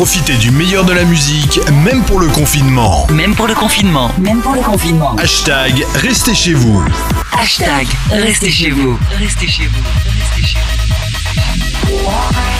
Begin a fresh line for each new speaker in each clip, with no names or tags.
Profitez du meilleur de la musique, même pour le confinement.
Même pour le confinement. Même pour le confinement.
Hashtag Restez chez vous.
Hashtag Restez chez vous. Restez chez vous. Restez chez vous.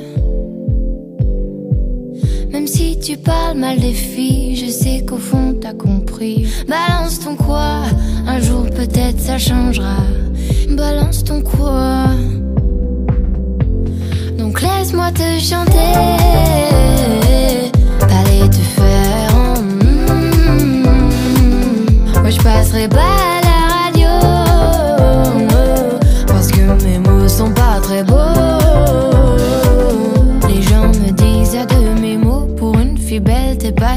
Même si tu parles mal des filles, je sais qu'au fond t'as compris. Balance ton quoi, un jour peut-être ça changera. Balance ton quoi. Donc laisse-moi te chanter, aller te faire. Moi je passerai pas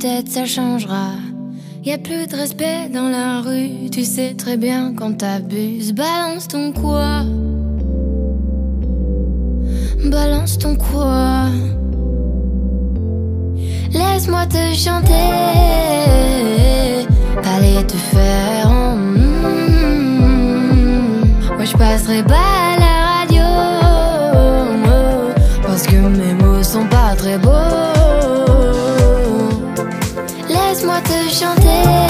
peut-être ça changera. Y a plus de respect dans la rue, tu sais très bien quand t'abuses. Balance ton quoi? Balance ton quoi? Laisse-moi te chanter, aller te faire. en mm. Moi je passerai pas à la radio, parce que mes mots sont pas très beaux. Chanter,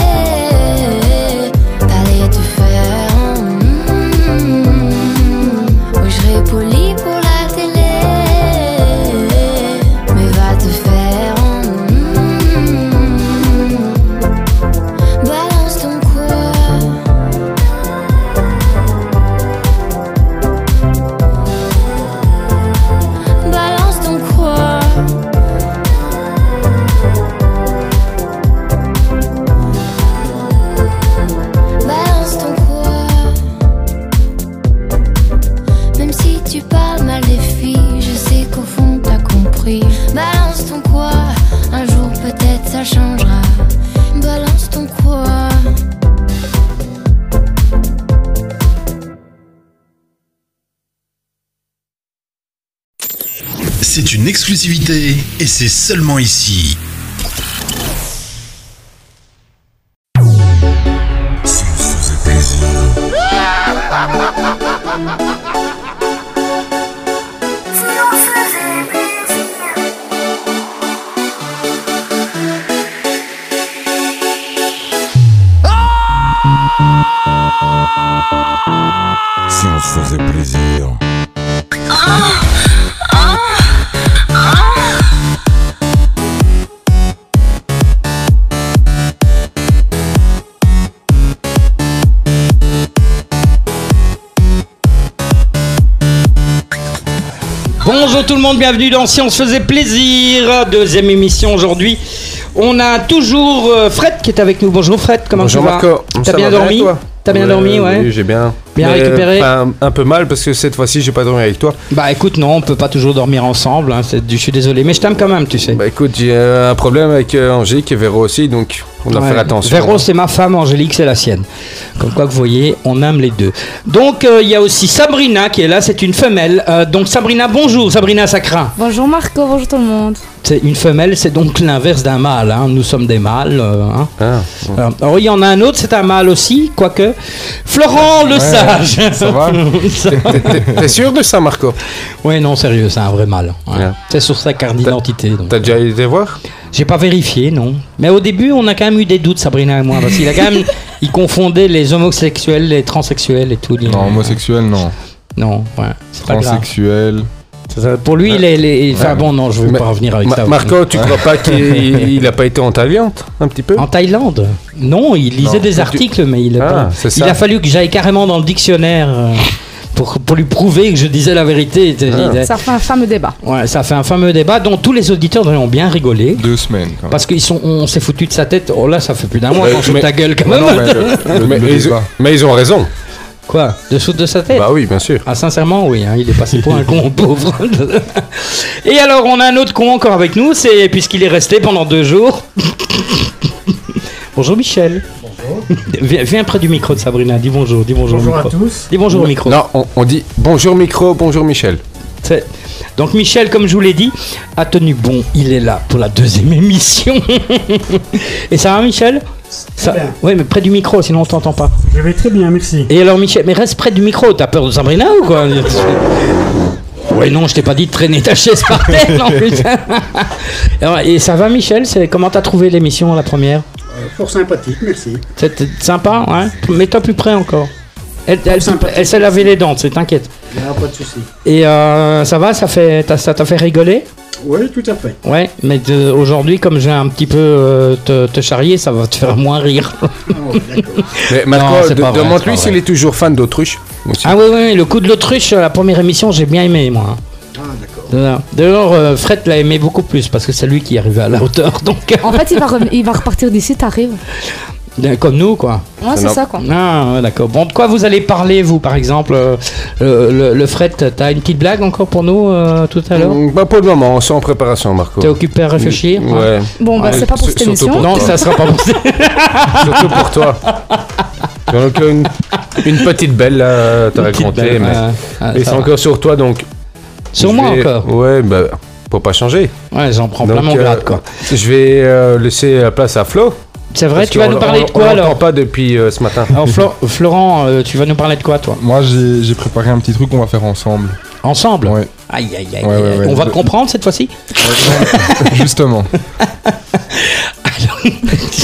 et c'est seulement ici.
Tout le monde, bienvenue dans Si on se faisait plaisir, deuxième émission aujourd'hui. On a toujours euh, Fred qui est avec nous. Bonjour Fred, comment
Bonjour
tu vas
Marco,
T'as bien
va
dormi T'as bien dormi, ouais.
Oui, j'ai bien.
Bien
Mais,
récupéré
enfin, un peu mal parce que cette fois-ci, j'ai pas dormi avec toi.
Bah écoute, non, on peut pas toujours dormir ensemble. hein, je suis désolé, mais je t'aime quand même, tu sais.
Bah écoute, j'ai euh, un problème avec euh, Angélique et Véro aussi, donc on doit
Ouais.
faire attention.
Véro, c'est ma femme, Angélique, c'est la sienne. Comme quoi que vous voyez, on aime les deux. Donc euh, il y a aussi Sabrina qui est là, c'est une femelle. Euh, donc Sabrina, bonjour, Sabrina Sacrin.
Bonjour Marco, bonjour tout le monde.
C'est une femelle, c'est donc l'inverse d'un mâle. hein. Nous sommes des mâles. euh, hein.
Ah,
Alors, alors, il y en a un autre, c'est un mâle aussi, quoique. Florent le
Ouais,
sage.
ça va T'es- sûr de ça, Marco?
Ouais, non, sérieux, c'est un vrai mâle. ouais.
Bien.
C'est sur sa carte d'identité.
T'as déjà été voir?
J'ai pas vérifié, non. Mais au début, on a quand même eu des doutes, Sabrina et moi, parce qu'il a quand même, il confondait les homosexuels, les transsexuels et tout.
Non, homosexuel, non.
Non, ouais, c'est ça. Pour lui, il est, les- enfin
Ouais.
bon, non, je vais
Mais-
pas revenir avec
Ma-
ça.
Marco, tu crois pas qu'il il a pas été en Thaïlande un petit peu?
En Thaïlande? Non, il lisait
Non.
des
Tu-
articles, mais il, a
Ah,
pas- il a fallu que j'aille carrément dans le dictionnaire euh, pour, pour lui prouver que je disais la vérité. Il a-
Ça fait un fameux débat.
Ouais, ça fait un fameux débat dont tous les auditeurs ont bien rigolé.
Deux semaines, quand même.
Parce qu'ils sont, on s'est foutu de sa tête. Oh là, ça fait plus d'un mois qu'on fout
mais-
ta gueule quand
Non,
même.
non, mais le, le-
mais,
le
ils,
débat.
mais ils ont raison.
Quoi De foutre de sa tête
Bah oui, bien sûr.
Ah, sincèrement, oui, hein, il est passé pour un con pauvre. Et alors, on a un autre con encore avec nous, c'est puisqu'il est resté pendant deux jours. bonjour Michel. Bonjour. Viens, viens près du micro de Sabrina, dis bonjour, dis bonjour.
Bonjour
au
à
micro.
tous.
Dis bonjour au micro.
Non, on, on dit bonjour micro, bonjour Michel.
C'est- Donc Michel, comme je vous l'ai dit, a tenu bon. Il est là pour la deuxième émission. Et ça va Michel? Ça... Oui, mais près du micro, sinon on t'entend pas.
Je vais très bien, merci.
Et alors Michel, mais reste près du micro. T'as peur de Sabrina ou quoi? Ouais, non, je t'ai pas dit de traîner ta chaise par terre non plus. Alors, Et ça va Michel? Comment t'as trouvé l'émission la première?
Euh, fort sympathique, merci.
C'était sympa, ouais. Mets-toi plus près encore. Elle, elle, elle s'est lavé les dents, c'est t'inquiète.
Il n'y a pas de souci.
Et euh, ça va, ça fait, t'as- ça t'a fait rigoler?
Oui, tout à fait.
Ouais, mais aujourd'hui, comme j'ai un petit peu euh, te, te charrier, ça va te faire moins rire.
Ah, d'accord.
Mais Marco,
c'est
de- demande-lui s'il est toujours fan d'autruche.
Ah oui, oui, le coup de l'autruche, la première émission, j'ai bien aimé, moi.
Ah, d'accord.
D'ailleurs- D'ailleurs, euh, Fred l'a aimé beaucoup plus parce que c'est lui qui est arrivé à la hauteur, donc
En fait, il va, re- il va repartir d'ici, t'arrives.
Euh, comme nous, quoi.
Ouais, c'est ça, quoi.
Ah, ouais, d'accord. Bon, de quoi vous allez parler, vous, par exemple euh, le, le- Fred, t'as une petite blague encore pour nous euh, tout à l'heure?
Mm, Bah pour le moment, c'est en préparation, Marco.
T'es occupé à réfléchir?
Ouais,
Bon, bah,
Ouais,
c'est pas pour cette émission.
pour
Non, ça sera pas possible.
surtout pour toi. Donc une, une petite belle là, à te raconter, mais
Euh, ah,
c'est encore sur toi donc.
Sur moi
vais-
encore
Ouais, bah pour pas changer.
Ouais, j'en prends
Donc,
plein mon
euh,
grade, quoi.
Je vais euh, laisser la place à Flo.
C'est vrai,
parce
tu vas nous parler
on-
de quoi
on
alors
pas depuis euh, ce matin.
Alors Flo- Florent, euh, tu vas nous parler de quoi toi
Moi, j'ai préparé un petit truc qu'on va faire ensemble.
Ensemble
Ouais.
Aïe aïe aïe.
Ouais, ouais,
aïe.
ouais.
On va te comprendre cette fois-ci
Justement.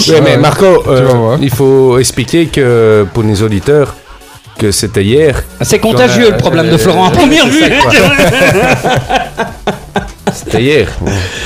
Ouais, mais Marco, euh, il faut expliquer que pour les auditeurs que c'était hier.
C'est contagieux le problème de Florent à première vue.
C'était hier.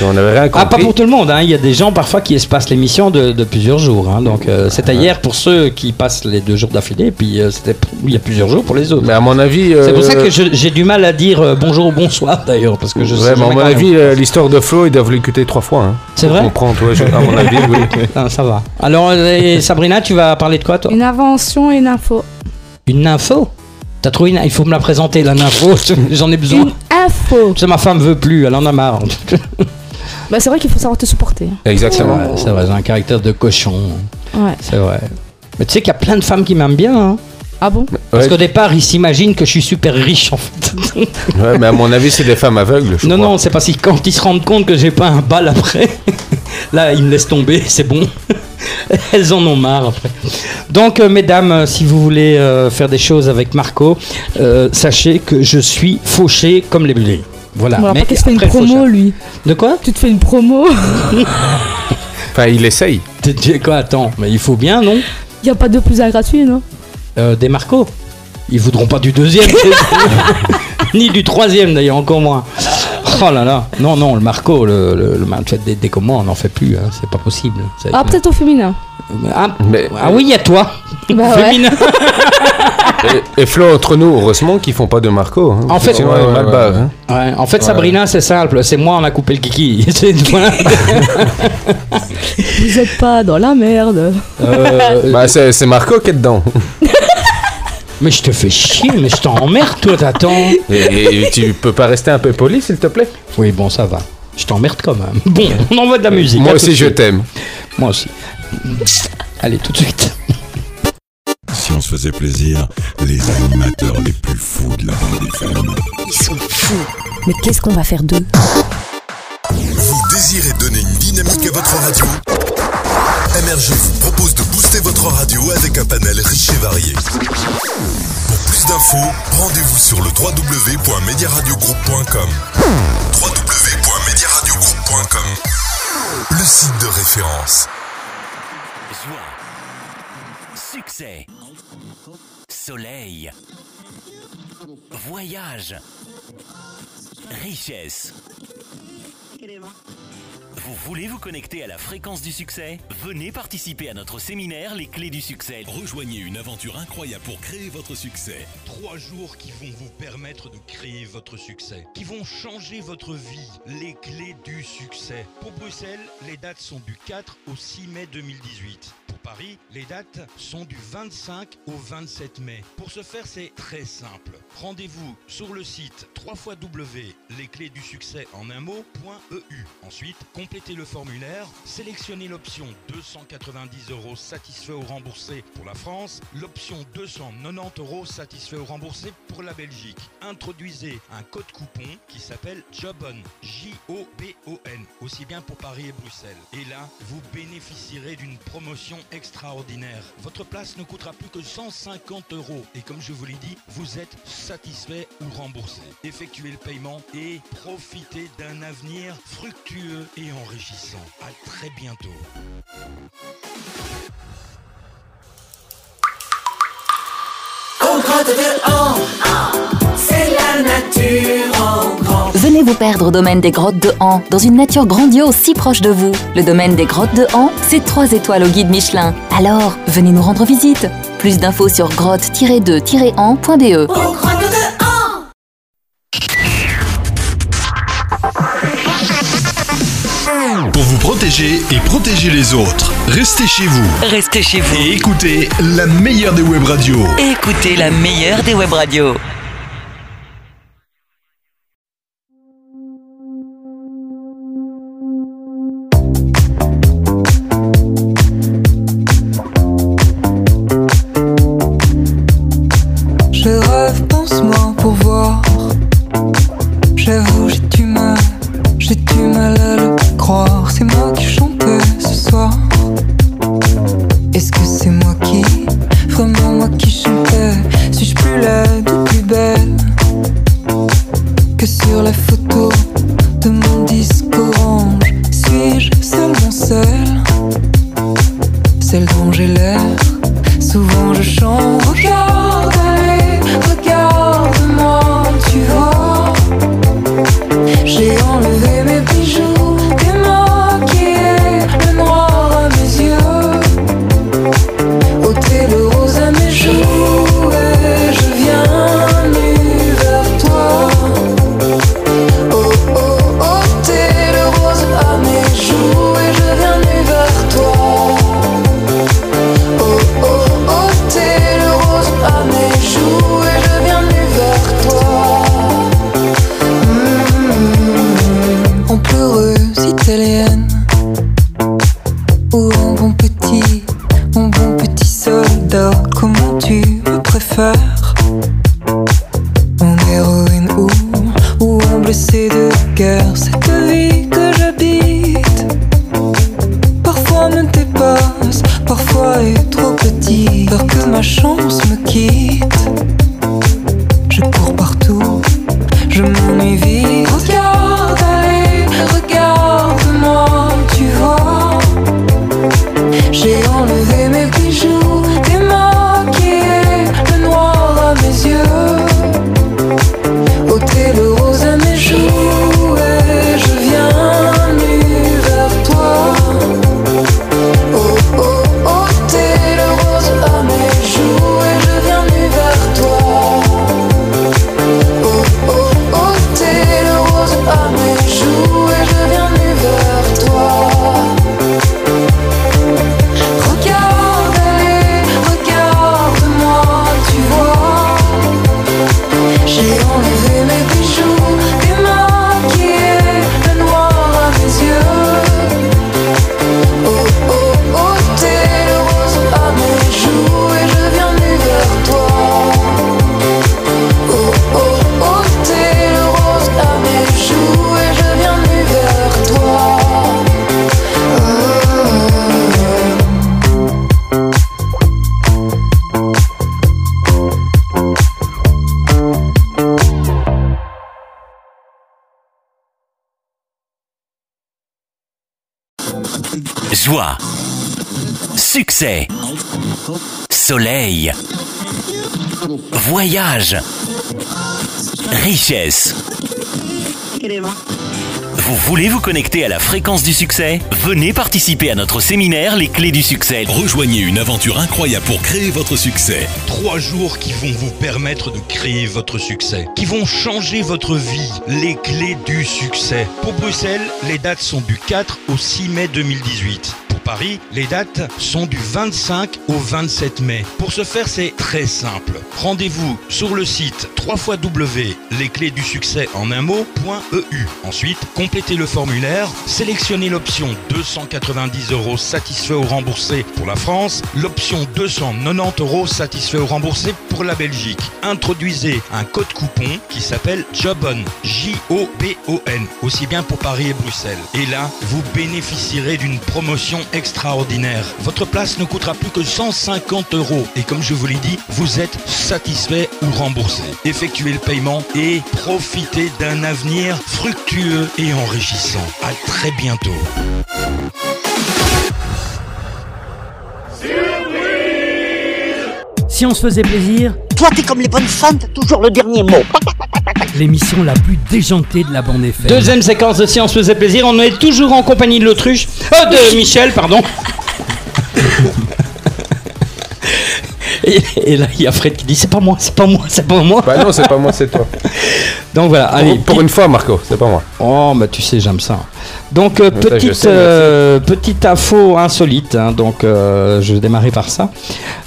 On n'avait rien
Ah, pas
compris.
pour tout le monde, hein. il y a des gens parfois qui espacent l'émission de, de plusieurs jours. hein. Donc euh, c'était hier pour ceux qui passent les deux jours d'affilée, puis euh, c'était il y a plusieurs jours pour les autres.
Mais à mon avis.
C'est pour
euh,
ça que j'ai du mal à dire euh, bonjour ou bonsoir d'ailleurs, parce que je sais
Ouais, mais à mon avis, euh, l'histoire de Flo, ils doivent l'écouter trois fois. Hein,
C'est vrai
comprendre, ouais, je- à mon avis, oui.
Ah, ça va. Alors euh, Sabrina, tu vas parler de quoi toi?
Une invention et une info.
Une info? T'as trouvé une... Il faut me la présenter la info, j'en ai besoin.
Une info.
Ça, ma femme veut plus, elle en a marre.
Bah, c'est vrai qu'il faut savoir te supporter.
Exactement.
Ouais, c'est vrai, j'ai un caractère de cochon.
Ouais.
C'est vrai. Mais tu sais qu'il y a plein de femmes qui m'aiment bien. hein.
Ah bon
Parce
Ouais.
qu'au départ, ils s'imaginent que je suis super riche en fait.
Ouais, mais à mon avis, c'est des femmes aveugles. Je
non,
crois.
non, c'est parce que quand ils se rendent compte que j'ai pas un bal après, là, ils me laissent tomber, c'est bon. Elles en ont marre après. Donc, euh, mesdames, euh, si vous voulez euh, faire des choses avec Marco, euh, sachez que je suis fauché comme les blés. Voilà.
Bon, alors,
Mais
fait une
après,
promo, lui.
De quoi
Tu te fais une promo.
Enfin, il essaye.
Tu dis quoi? Attends, mais il faut bien, non?
Il a pas de plus à gratuit, non?
Euh, Des Marco Ils voudront pas du deuxième, ni du troisième d'ailleurs, encore moins. Oh là là, non, non, le Marco, le, le, le match des, des commandes, on n'en fait plus, hein, c'est pas possible.
Ah, peut-être au féminin.
Ah,
Mais,
ah oui, il y a toi,
Bah ouais.
et, et Flo, entre nous, heureusement qu'ils font pas de Marco. hein,
En fait-
sinon,
Ouais,
elle est
ouais,
mal barre. hein.
Ouais, en fait, Sabrina, c'est simple, c'est moi, on a coupé le kiki.
Vous êtes pas dans la merde.
Euh,
Bah, c'est Marco qui est dedans.
mais je te fais chier, mais je t'emmerde, toi, t'attends.
Et, et tu peux pas rester un peu poli, s'il te plaît?
Oui, bon, ça va. Je t'emmerde quand même. Bon, on envoie de la musique.
Moi aussi, je t'aime.
Moi aussi. Allez, tout de suite.
Si on se faisait plaisir, les animateurs les plus fous de la bande FM.
Ils sont fous. Mais qu'est-ce qu'on va faire d'eux
Vous désirez donner une dynamique à votre radio MRG vous propose de booster votre radio avec un panel riche et varié. Pour plus d'infos, rendez-vous sur le www.mediaradiogroup.com www.mediaradiogroup.com Le signe de référence.
Succès. Soleil. Voyage. Richesse. Vous voulez vous connecter à la fréquence du succès? Venez participer à notre séminaire Les clés du succès.
Rejoignez une aventure incroyable pour créer votre succès.
Trois jours qui vont vous permettre de créer votre succès, qui vont changer votre vie. Les clés du succès. Pour Bruxelles, les dates sont du 4 au 6 mai 2018. Paris, les dates sont du 25 au 27 mai. Pour ce faire, c'est très simple. Rendez-vous sur le site www.lesclésdusuccès en un mot.eu. Ensuite, complétez le formulaire, sélectionnez l'option 290 euros satisfait ou remboursé pour la France, l'option 290 euros satisfait ou remboursé pour la Belgique. Introduisez un code coupon qui s'appelle JOBON, J-O-B-O-N, aussi bien pour Paris et Bruxelles. Et là, vous bénéficierez d'une promotion extraordinaire. Votre place ne coûtera plus que 150 euros. Et comme je vous l'ai dit, vous êtes satisfait ou remboursé. Effectuez le paiement et profitez d'un avenir fructueux et enrichissant. À très bientôt.
C'est la nature en grand.
Venez vous perdre au domaine des grottes de Han, dans une nature grandiose si proche de vous. Le domaine des grottes de Han, c'est 3 étoiles au guide Michelin. Alors, venez nous rendre visite. Plus d'infos sur grotte-2-han.be.
Aux grottes de Han.
Pour vous protéger et protéger les autres, restez chez vous.
Restez chez vous.
Et écoutez la meilleure des web radios.
Écoutez la meilleure des web radios.
Silly Richesse. Vous voulez vous connecter à la fréquence du succès? Venez participer à notre séminaire Les clés du succès.
Rejoignez une aventure incroyable pour créer votre succès.
Trois jours qui vont vous permettre de créer votre succès, qui vont changer votre vie. Les clés du succès. Pour Bruxelles, les dates sont du 4 au 6 mai 2018. Les dates sont du 25 au 27 mai. Pour ce faire, c'est très simple. Rendez-vous sur le site www.lesclésdusuccès en un mot.eu. Ensuite, complétez le formulaire, sélectionnez l'option 290 euros satisfait ou remboursé pour la France, l'option 290 euros satisfait ou remboursé pour la Belgique. Introduisez un code coupon qui s'appelle JOBON, J-O-B-O-N, aussi bien pour Paris et Bruxelles. Et là, vous bénéficierez d'une promotion extraordinaire. Votre place ne coûtera plus que 150 euros. Et comme je vous l'ai dit, vous êtes satisfait ou remboursé. Effectuez le paiement et profitez d'un avenir fructueux et enrichissant. À très bientôt.
Si on se faisait plaisir,
Toi, t'es comme les bonnes femmes, t'as toujours le dernier mot.
l'émission la plus déjantée de la bande FM. Deuxième séquence de Si on se faisait plaisir, on est toujours en compagnie de l'autruche, euh, de Michel, pardon. Et, et là, il y a Fred qui dit c'est pas moi, c'est pas moi, c'est pas moi.
Bah non, c'est pas moi, c'est toi.
Donc voilà, allez.
Pour une fois, Marco, c'est pas moi.
Oh, bah tu sais, j'aime ça. Donc, euh, petite,
sais,
euh, petite info insolite, hein, donc euh, je vais démarrer par ça.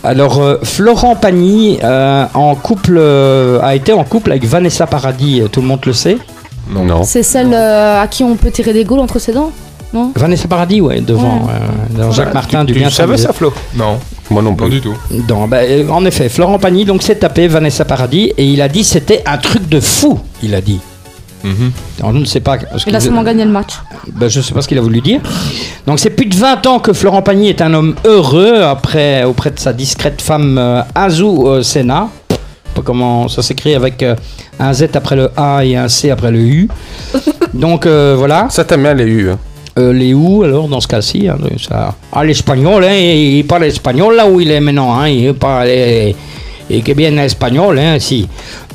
Alors, euh, Florent Pagny euh, en couple, euh, a été en couple avec Vanessa Paradis, tout le monde le sait
Non.
C'est celle euh, à qui on peut tirer des gaules entre ses dents? Non
Vanessa Paradis, ouais, devant. euh, dans Jacques Martin, du
tu
bien
savais ça, Flo?
Non.
Moi non plus.
du tout.
Non, bah, euh, en effet, Florent Pagny donc s'est tapé Vanessa Paradis et il a dit c'était un truc de fou, il a dit. Alors, je ne sais pas. ce
Il a sûrement gagné le match.
Ben, je ne sais pas ce qu'il a voulu dire. Donc c'est plus de 20 ans que Florent Pagny est un homme heureux après, auprès de sa discrète femme euh, Azou euh, Senna. Je sais pas comment ça s'écrit avec euh, un Z après le A et un C après le U. Donc euh, voilà.
Ça t'aime bien les U. hein.
Euh, les où alors dans ce cas-ci hein, ça... Ah l'espagnol, hein, il parle espagnol là où il est maintenant, hein, il parle et, et que bien espagnol, hein, si.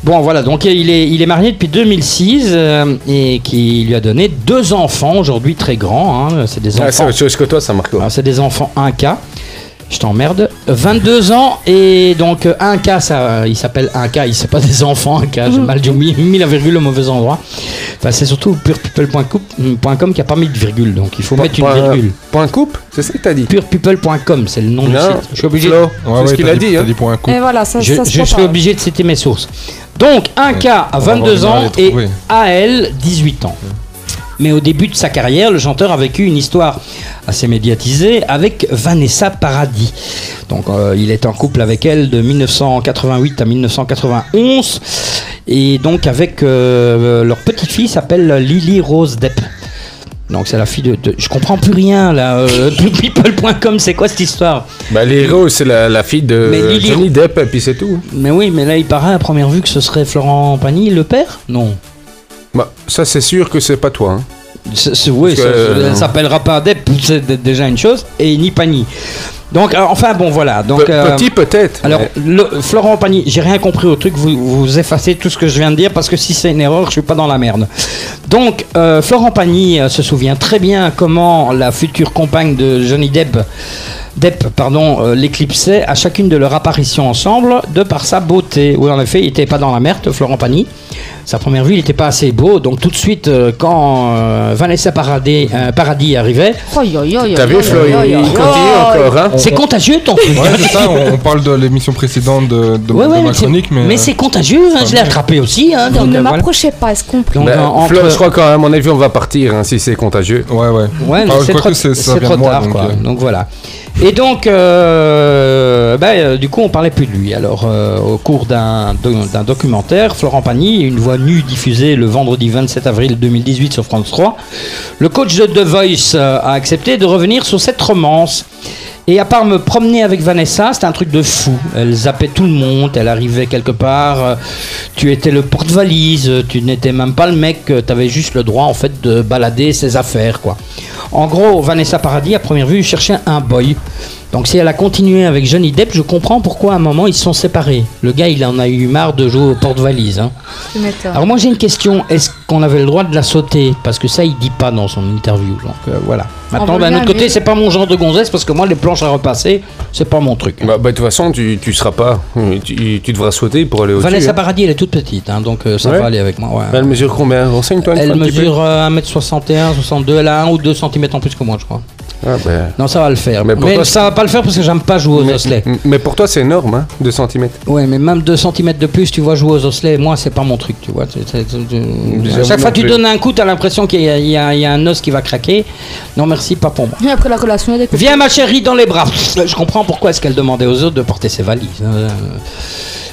Bon voilà, donc il est, il est marié depuis 2006 euh, et qui lui a donné deux enfants aujourd'hui très grands, hein, c'est des
Ah,
enfants.
c'est autre chose que toi, ça, Marco.
Alors, c'est des enfants 1K. Je t'emmerde. 22 ans et donc euh, 1K, ça, il s'appelle 1K, il c'est pas des enfants 1K, j'ai mal mis, mis la virgule au mauvais endroit. Enfin, c'est surtout purepeople.com qui a pas mis de virgule, donc il faut
Point-
mettre une
point-
virgule.
Point coupe C'est ça que t'as dit
Purepeople.com, c'est le nom du site. Je suis obligé.
Flo, c'est ce qu'il a dit. hein.
Et voilà, ça,
Je,
ça se
je suis
prépare.
obligé de citer mes sources. Donc, un cas à
On va
22
avoir
ans et. AL 18 ans. Mais au début de sa carrière, le chanteur a vécu une histoire assez médiatisée avec Vanessa Paradis. Donc euh, il est en couple avec elle de 1988 à 1991 et donc avec euh, leur petite fille s'appelle Lily Rose Depp. Donc c'est la fille de, de- je comprends plus rien là. euh, people.com, c'est quoi cette histoire?
Bah, héros, c'est la, la fille de
Mais Lily-
Johnny Depp, et puis c'est tout.
Mais oui, mais là il paraît à première vue que ce serait Florent Pagny le père? Non.
Bah, ça, c'est sûr que c'est pas toi. hein.
Oui,
Parce
ça,
euh,
s'appellera pas Depp, c'est déjà une chose, et ni Pagny. Donc, euh, enfin, bon, voilà. Donc,
Pe-
euh,
petit peut-être.
Alors,
mais-
le- Florent Pagny, j'ai rien compris au truc, vous, vous effacez tout ce que je viens de dire parce que si c'est une erreur, je suis pas dans la merde. Donc, euh, Florent Pagny se souvient très bien comment la future compagne de Johnny Depp, Depp pardon, l'éclipsait à chacune de leurs apparitions ensemble de par sa beauté. Oui, en effet, il était pas dans la merde, Florent Pagny. Sa première vue, il n'était pas assez beau, donc tout de suite, euh, quand euh, Vanessa Paradis, euh, Paradis arrivait,
T'as vu, Flo, il, continue encore. Hein.
c'est contagieux ton truc.
Ouais, c'est ça, on, on parle de l'émission précédente de, de,
Ouais,
de
ouais,
ma
mais c'est-
chronique, mais.
mais
euh,
c'est contagieux, hein, je l'ai attrapé aussi. Hein, donc,
ne
voilà.
m'approchez pas, est-ce qu'on
Donc,
Bah,
euh, entre-
Flo, je crois qu'à mon avis, on va partir hein, si c'est contagieux.
Ouais, ouais.
Ouais, mais
Ah,
c'est trop, tard, quoi. Donc voilà. Et donc, euh, ben, euh, du coup, on parlait plus de lui. Alors, euh, au cours d'un do- d'un documentaire, Florent Pagny, une voix nue diffusée le vendredi 27 avril 2018 sur France 3, le coach de The Voice a accepté de revenir sur cette romance. Et à part me promener avec Vanessa, c'était un truc de fou. Elle zappait tout le monde, elle arrivait quelque part, euh, tu étais le porte-valise, euh, tu n'étais même pas le mec, tu avais juste le droit en fait de balader ses affaires quoi. En gros, Vanessa Paradis, à première vue, cherchait un boy. Donc si elle a continué avec Johnny Depp, je comprends pourquoi à un moment ils se sont séparés. Le gars, il en a eu marre de jouer au porte-valise. hein. Alors moi j'ai une question, est-ce qu'on avait le droit de la sauter? Parce que ça il dit pas dans son interview. Donc euh, voilà. Maintenant d'un autre côté c'est pas mon genre de gonzesse parce que moi les planches à repasser c'est pas mon truc.
Bah, bah, de toute façon, tu, tu seras pas. Tu, tu devras sauter pour aller au-dessus.
Vanessa
hein.
Paradis elle est toute petite hein, donc euh, ça
Ouais.
va aller avec moi. ouais.
Elle mesure combien? Renseigne-toi
Elle mesure euh, 1m61, 62, elle a 1 ou 2 cm en plus que moi je crois.
Ah, ben.
Non ça va le faire.
Mais
Mais,
pour toi,
ça va pas le faire parce que j'aime pas jouer aux
Mais,
osselets.
mais pour toi, c'est énorme, hein, 2 cm.
Ouais, mais même 2 cm de plus, tu vois, jouer aux osselets, moi, c'est pas mon truc, tu vois. C'est- c'est- c'est-
Déjà,
à chaque fois que tu donnes un coup, t'as l'impression qu'il y, a- il y a il y a un os qui va craquer. Non, merci, pas pour moi.
Après la collation, des
Viens, ma chérie, dans les bras. Je comprends pourquoi est-ce qu'elle demandait aux autres de porter ses valises. Euh,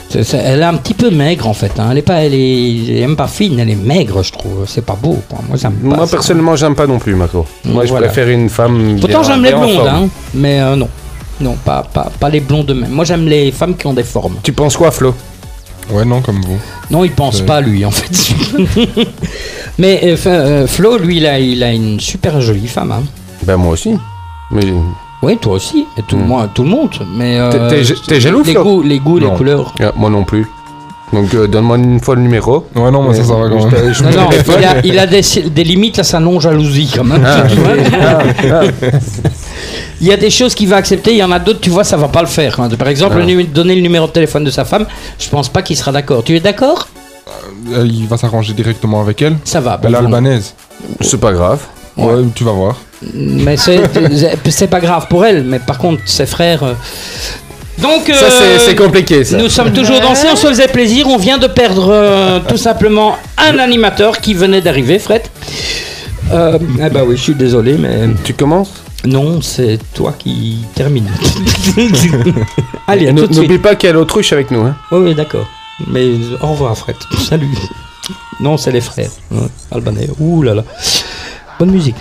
c'est- c'est- elle est un petit peu maigre, en fait. hein. Elle est pas, elle est, elle est même pas fine, elle est maigre, je trouve. C'est pas beau. quoi. Moi, j'aime pas.
Moi, personnellement, j'aime pas non plus, Marco. Moi, je
Voilà.
préfère une femme.
Pourtant,
bien-
j'aime les blondes, hein, mais euh, non. Non, pas, pas, pas les blondes même. Moi, j'aime les femmes qui ont des formes.
Tu penses quoi, Flo?
Ouais, non, comme vous.
Non, il pense
Euh.
pas lui en fait. Mais euh, euh, Flo, lui, il a, il a une super jolie femme. Hein.
Ben, moi aussi. Mais.
Oui, toi aussi. Et tout, moi, tout le monde. Mais euh,
T'es- t'es- t'es jaloux,
les
Flo
goûts, les goûts, les
Non.
couleurs.
Ah, moi non plus. Donc, euh, donne-moi une fois le numéro.
Ouais, non, moi, ça, ça va quand
Je
même.
Non, non, il a, il a des, des limites à sa non-jalousie quand même.
Ah,
tu vois.
ah, ah.
Il y a des choses qu'il va accepter, il y en a d'autres, tu vois, ça va pas le faire. hein. Par exemple,
Ah.
le donner le numéro de téléphone de sa femme, je pense pas qu'il sera d'accord. Tu es d'accord?
Euh, Il va s'arranger directement avec elle.
Ça va.
Elle est
bon,
albanaise.
C'est pas grave.
Ouais, tu vas voir.
Mais c'est pas grave pour elle, mais par contre, ses frères. euh, Donc. Euh,
c'est compliqué, ça.
Nous sommes toujours dans Si on se faisait plaisir. On vient de perdre euh, tout simplement un animateur qui venait d'arriver, Fred. Euh, eh ben oui, je suis désolé, mais.
Tu commences?
Non, c'est toi qui termine. Allez.
N'oublie pas qu'il y a l'autruche avec nous. Hein.
Oui, oui, d'accord. Mais au revoir, Fred. Salut. Non, c'est les frères. Ouais, albanais. Ouh là là. Bonne musique.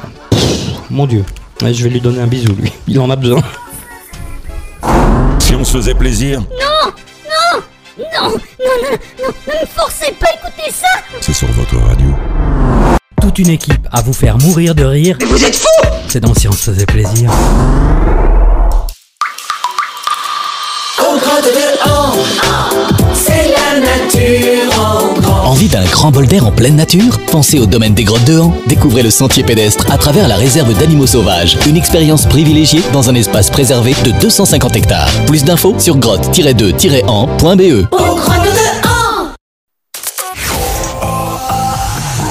Mon Dieu. Ouais, je vais lui donner un bisou, lui. Il en a besoin.
Si on se faisait plaisir,
Non Non Non Non, non, non, ne me forcez pas à écouter ça
c'est sur votre radio.
Toute une équipe à vous faire mourir de rire.
Mais vous êtes fous
C'est dans Si on se faisait plaisir.
De c'est la nature.
Envie d'un grand bol d'air en pleine nature Pensez au domaine des grottes de Han. Découvrez le sentier pédestre à travers la réserve d'animaux sauvages. Une expérience privilégiée dans un espace préservé de 250 hectares. Plus d'infos sur grotte-2-an.be.
On crotte de hanche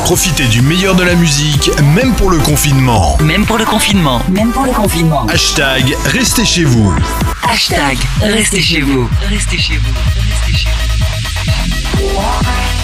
Profitez du meilleur de la musique, même pour le confinement.
Même pour le confinement. Même pour le confinement.
Hashtag restez chez vous.
Hashtag restez chez vous. Restez chez vous. Restez chez vous.
Capitaine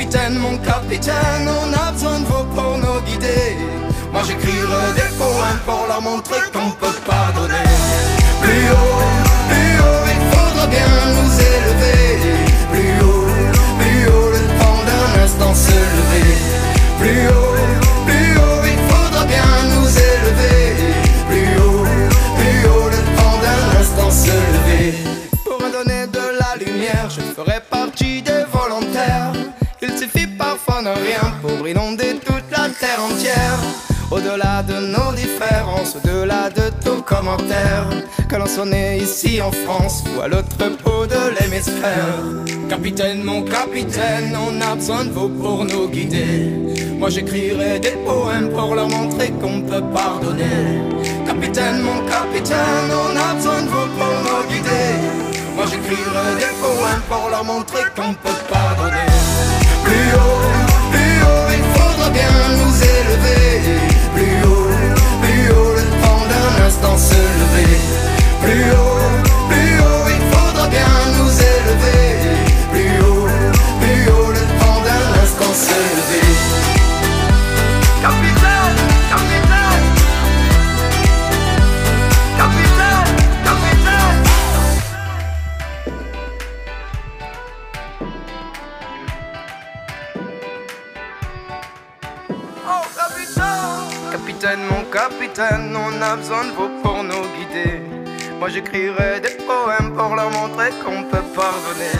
Capitaine, mon capitaine, on a besoin de vous pour nous guider. Moi j'écrirai des poèmes pour leur montrer qu'on peut pardonner. Plus haut, plus haut, il faudra bien nous élever. Plus haut, plus haut, le temps d'un instant se rien pour inonder toute la terre entière. Au-delà de nos différences, au-delà de tout commentaire, que l'on soit né ici en France ou à l'autre bout de l'hémisphère. Capitaine, mon capitaine, on a besoin de vous pour nous guider. Moi j'écrirai des poèmes pour leur montrer qu'on peut pardonner. Capitaine, mon capitaine, on a besoin de vous pour nous guider. Moi j'écrirai des poèmes pour leur montrer qu'on peut pardonner. Plus se lever plus haut, plus haut, il faudra bien nous élever plus haut, plus haut, le temps d'un instant se lever. On a besoin de vous pour nous guider. Moi j'écrirai des poèmes pour leur montrer qu'on peut pardonner.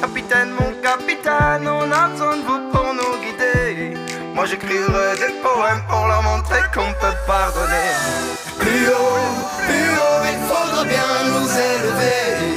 Capitaine, mon capitaine, on a besoin de vous pour nous guider. Moi j'écrirai des poèmes pour leur montrer qu'on peut pardonner. Plus haut, plus haut, il faudra bien nous élever.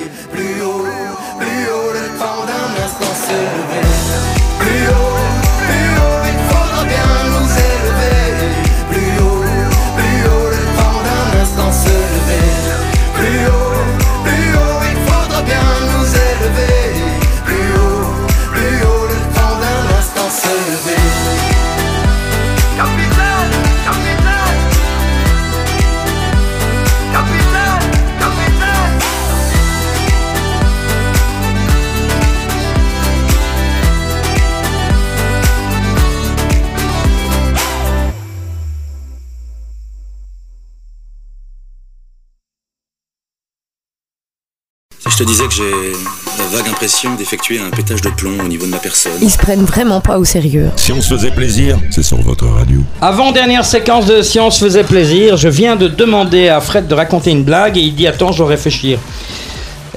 Je te disais que j'ai la vague impression d'effectuer un pétage de plomb au niveau de ma personne.
Ils se prennent vraiment pas au sérieux.
Si on se faisait plaisir, c'est sur votre radio.
Avant-dernière séquence de Science faisait plaisir, je viens de demander à Fred de raconter une blague et il dit Attends, je dois réfléchir.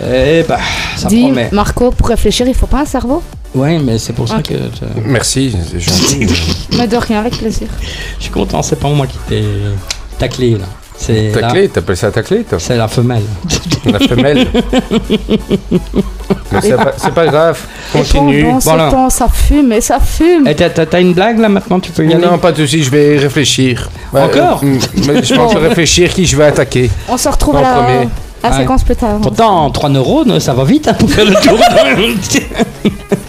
Eh bah, ça
Dis,
promet.
Marco, pour réfléchir, il faut pas un cerveau?
Ouais, mais c'est pour ça que.
Merci, c'est gentil.
Mais de rien, avec plaisir.
Je suis content, c'est pas moi qui t'ai taclé là. C'est
Ta
la-
clé, t'appelles ça ta clé, toi
C'est la femelle.
La femelle. Mais c'est pas, pas grave, continue.
Bon, c'est temps, ça fume et ça fume.
Et t'as- une blague là maintenant Tu peux y aller?
Non, pas de soucis, je vais réfléchir.
Encore?
euh, Mais je pense réfléchir qui je vais attaquer.
On se retrouve
En
à la,
premier.
à
Ouais.
séquence plus tard.
Pourtant, 3 neurones, ça va vite hein, pour faire le tour.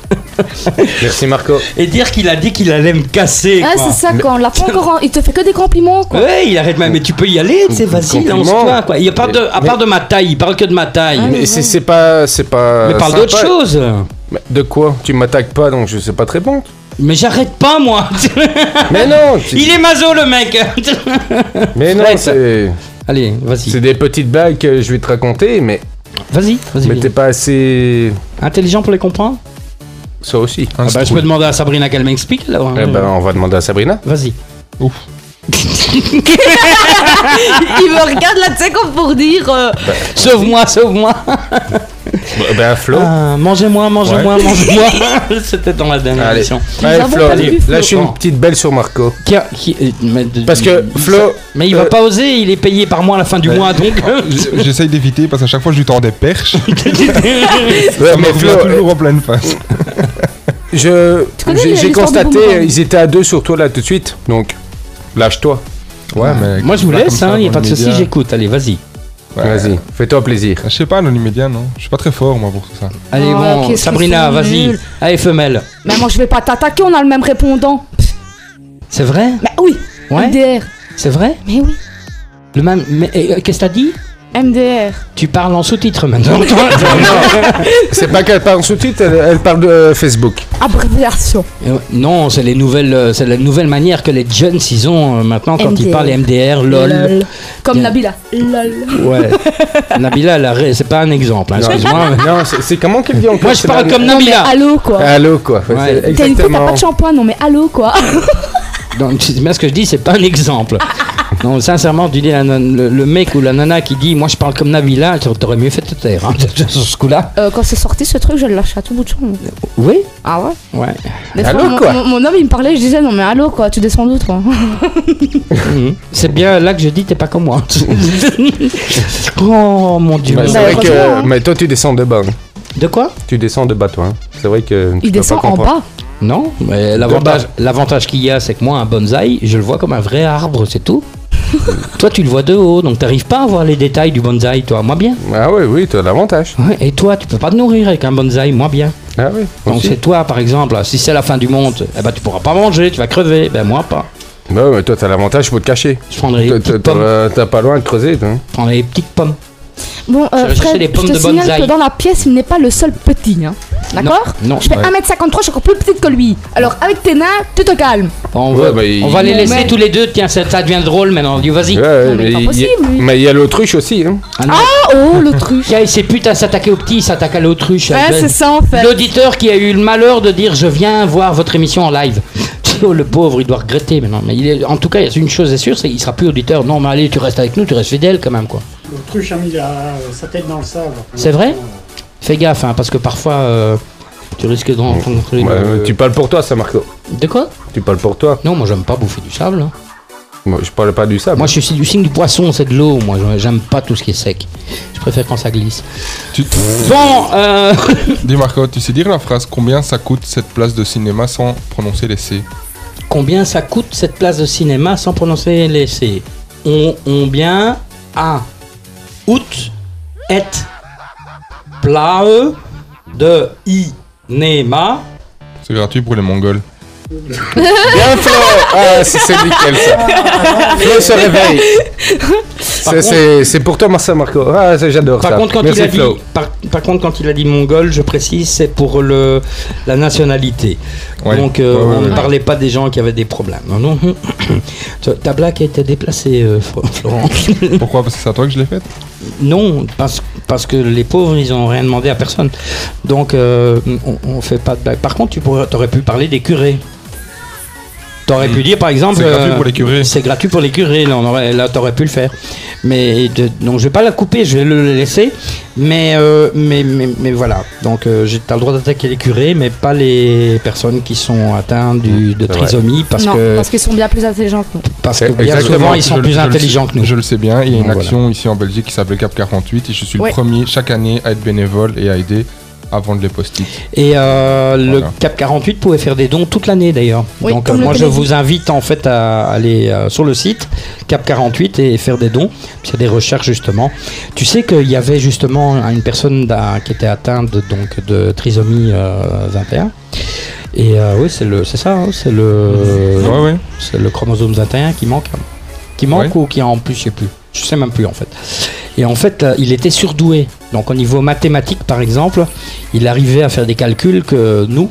Merci Marco.
Et dire qu'il a dit qu'il allait me casser.
Ah, c'est ça, quand on l'a pas encore. en- Il te fait que des compliments, quoi.
Ouais, il arrête même. Mais tu peux y aller, c'est facile,
Compliment.
lance-toi. Quoi. Il parle de, à part de ma taille, il parle que de ma taille.
Mais c'est c'est pas. C'est pas.
Mais parle d'autre chose.
Mais De quoi? Tu m'attaques pas donc je sais pas te répondre.
Mais j'arrête pas, moi.
Mais non tu-
Il est maso, le mec.
Mais non,
Fred.
c'est.
Allez, vas-y.
C'est des petites blagues que je vais te raconter, mais.
Vas-y, vas-y.
Mais
vas-y.
t'es pas assez.
Intelligent pour les comprendre?
Ça aussi.
Ah bah, Je peux demander à Sabrina qu'elle m'explique là.
Eh ben, on va demander à Sabrina.
Vas-y.
Ouf.
Il me regarde là, tu sais, comme pour dire. euh,
Sauve-moi, sauve-moi.
Ben, Flo.
Ah, mangez-moi, mangez-moi,
Ouais.
mangez-moi. C'était dans la dernière
Allez,
émission.
Allez, Flo, lâche une petite belle sur Marco.
Qui a- qui- euh, mais
Parce que Flo-
Mais il va
euh,
pas oser, il est payé par mois à la fin du mois, donc.
J'essaye d'éviter parce qu'à chaque fois je lui tends des perches.
Ouais,
Ça me
mais
revient
Flo,
toujours en pleine face.
je j'ai constaté, ils étaient à deux sur toi là tout de suite. Donc, lâche-toi.
Ouais, mais.
Moi je vous laisse, hein, y a
dans
pas de souci, j'écoute. Allez, vas-y.
Ouais.
Vas-y, fais-toi plaisir.
Je sais pas, dans l'immédiat, non. Je suis pas très fort, moi, pour tout ça.
Allez,
Oh,
bon, Sabrina, vas-y. Allez, femelle.
Mais moi, je vais pas t'attaquer, on a le même répondant.
C'est vrai?
Mais oui,
Ouais. C'est vrai?
Mais oui,
Le même. Mais euh, qu'est-ce que t'as dit?
MDR.
Tu parles en sous-titre maintenant.
C'est pas qu'elle parle en sous-titre, elle, elle parle de euh, Facebook.
Abréviation.
Euh, Non, c'est les nouvelles, euh, c'est la nouvelle manière que les jeunes ils ont maintenant quand ils
MDR.
parlent MDR, lol.
Comme. Nabila. Lol.
Ouais. Nabila, c'est pas un exemple. hein,
Non,
Excuse-moi. mais-
Non, c'est comment qu'elle dit encore
Moi, je parle comme
Non, mais
Nabila.
allô, quoi.
Allô quoi.
Ouais.
T'as pas de shampoing, non, mais allô, quoi.
Donc, c'est bien ce que je dis, c'est pas un exemple. Non, sincèrement, tu dis la le, le mec ou la nana qui dit, moi je parle comme Nabila, t'aurais mieux fait de te taire. hein, sur ce coup-là.
Euh, quand c'est sorti ce truc, je le lâche à tout bout de champ.
Oui?
Ah ouais?
Ouais.
Des
Allô,
fois,
quoi?
mon, mon homme il me parlait, je disais non mais allô quoi, tu descends d'où toi?
C'est bien là que je dis, t'es pas comme moi. oh mon dieu.
Ouais, c'est
Bah,
vrai que.
hein.
Mais toi, tu descends de bas. hein.
De quoi?
Tu descends de bas, toi. hein. C'est vrai que. tu
Il descend en bas.
Non, mais l'avantage, l'avantage qu'il y a, c'est que moi, un bonsaï, je le vois comme un vrai arbre, c'est tout. toi, tu le vois de haut, donc t'arrives pas à voir les détails du bonsaï, toi. Moi bien.
Ah oui, oui, tu as l'avantage.
Ouais, et toi, tu peux pas te nourrir avec un bonsaï, moi bien.
Ah oui.
Donc c'est toi, par exemple, si c'est la fin du monde, eh ben tu pourras pas manger, tu vas crever. Ben moi pas.
Bah ouais, mais toi, t'as l'avantage pour te cacher.
Je prendrai les
T'as-
petites
t'as-
pommes.
T'as t'as pas loin de creuser, toi.
Je prendrai les petites pommes.
Bon,
Je
euh,
vais chercher
Fred,
les pommes
je te
de
signale
bonsaï.
que dans la pièce, il n'est pas le seul petit. Hein. D'accord
Non, non,
Je fais
ouais.
1m53, je suis encore plus petite que lui. Alors avec tes nains, tu te calmes.
On,
Ouais,
va,
bah, il-
on va les laisser
mais-
tous les deux. Tiens, ça, ça devient drôle maintenant. Dis, vas-y.
Ouais,
mais
mais
pas
il y a-
possible, lui.
Mais il y a l'autruche aussi. Hein.
Ah, non.
Ah oh, l'autruche.
Tiens, il s'est putain s'attaquer au petit, il s'attaque à l'autruche.
Ouais,
Ben,
c'est ça en fait.
L'auditeur qui a eu le malheur de dire je viens voir votre émission en live. oh, le pauvre, il doit regretter maintenant. Mais il est, en tout cas, il y a une chose est sûre, c'est qu'il sera plus auditeur. Non, mais allez, tu restes avec nous, tu restes fidèle quand même, quoi.
L'autruche a mis la- sa tête dans le sable.
C'est vrai Fais gaffe, hein, parce que parfois, euh, tu risques de rencontrer.
Ouais,
le-
Tu parles pour toi, ça, Marco.
De quoi
Tu parles pour toi.
Non, moi, j'aime pas bouffer du sable. hein.
Moi, je parle pas du sable.
Moi, je suis du signe du poisson, c'est de l'eau. Moi, j'aime pas tout ce qui est sec. Je préfère quand ça glisse. Bon, euh...
Dis Marco, tu sais dire la phrase combien ça coûte cette place de cinéma sans prononcer les C?
Combien ça coûte cette place de cinéma sans prononcer les C? On, on bien à out et plae de inéma.
C'est gratuit pour les Mongols.
Bien Flo Ah, c'est nickel ça. Flo se réveille. C'est- pour toi, Marcel Marco. Ah, j'adore ça.
Par contre, quand
Merci
il a dit,
Flo.
par, par contre, quand il a dit mongol, je précise, c'est pour le la nationalité.
Ouais.
Donc, euh,
Ouais, ouais,
on ne parlait pas des gens qui avaient des problèmes. Non, non. Ta- blague a été déplacée, euh, Florent.
Pourquoi? Parce que c'est à toi que je l'ai faite?
Non, parce, que les pauvres, ils ont rien demandé à personne. Donc, euh, on, on fait pas de blague. Par contre, tu pourrais, aurais pu parler des curés. T'aurais pu dire, par exemple.
C'est gratuit
euh,
pour les curés.
C'est gratuit pour les curés. Là, on aurait, là, t'aurais pu le faire. Mais de- donc, je vais pas la couper, je vais le laisser. Mais, euh, mais, mais, mais voilà. Donc, euh, j'ai- t'as le droit d'attaquer les curés, mais pas les personnes qui sont atteintes du, de trisomie, parce
non,
que
parce qu'ils sont bien plus intelligents que nous.
parce que bien souvent, ils sont
Je-
plus
je
intelligents
sais-
que nous.
Je le sais bien, il y a une
Donc,
action ici en Belgique qui s'appelle Cap 48 et je suis
Ouais.
le premier chaque année à être bénévole et à aider à vendre les post-it.
Et euh, le. Cap 48 pouvait faire des dons toute l'année d'ailleurs.
Oui,
Donc euh, moi je vous invite en fait à aller euh, sur le site Cap 48 et faire des dons. Il y a des recherches justement. Tu sais qu'il y avait justement une personne qui était atteinte de, donc de trisomie euh, 21. Et euh, oui, c'est le, c'est ça, hein, c'est le,
Ouais, ouais.
c'est le chromosome 21 qui manque, qui manque ou qui en plus, je sais plus. Je sais même plus en fait. Et en fait, euh, il était surdoué. Donc au niveau mathématique, par exemple, il arrivait à faire des calculs que nous,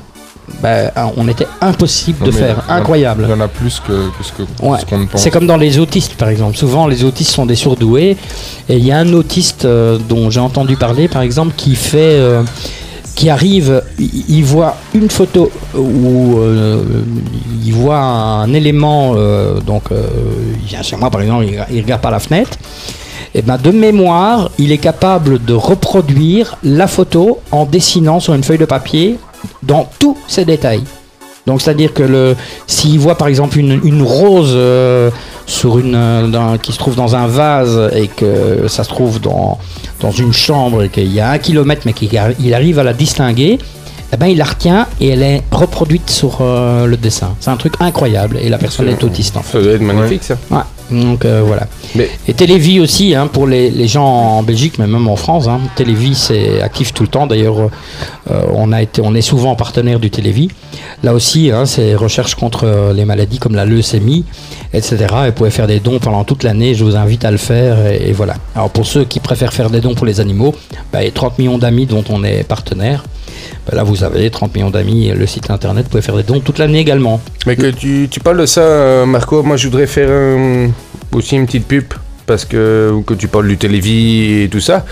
ben, on était impossible
Non,
de faire.
il y a-
Incroyable.
Il y en a plus que,
Ouais.
ce qu'on ne pense.
C'est comme dans les autistes, par exemple. Souvent, les autistes sont des surdoués. Et il y a un autiste euh, dont j'ai entendu parler, par exemple, qui fait. euh, qui arrive, il, voit une photo où euh, il voit un élément, donc il vient chez moi par exemple, il, il regarde par la fenêtre, et ben de mémoire, il est capable de reproduire la photo en dessinant sur une feuille de papier dans tous ses détails. Donc c'est-à-dire que le, s'il voit par exemple une, une rose euh, sur une, euh, dans- qui se trouve dans un vase et que ça se trouve dans, dans une chambre et qu'il y a un kilomètre mais qu'il arri- il arrive à la distinguer, eh ben, il la retient et elle est reproduite sur euh, le dessin. C'est un truc incroyable et la personne est autiste en fait.
Ça doit être magnifique ça.
Ouais, donc euh, voilà.
Mais
Et Télévie aussi, hein, pour les, les gens en Belgique, mais même en France, hein, Télévie c'est actif tout le temps. D'ailleurs, euh, on, a été, on est souvent partenaire du Télévie. Là aussi, hein, c'est recherche contre les maladies comme la leucémie, etc. Et vous pouvez faire des dons pendant toute l'année. Je vous invite à le faire. Et, et voilà. Alors pour ceux qui préfèrent faire des dons pour les animaux, bah, il y a 30 millions d'amis dont on est partenaire. Bah, là, vous avez 30 millions d'amis. Le site internet, vous pouvez faire des dons toute l'année également.
Mais que tu, tu parles de ça, euh, Marco, moi je voudrais faire aussi une petite pub, parce que, que tu parles du Télévis et tout ça.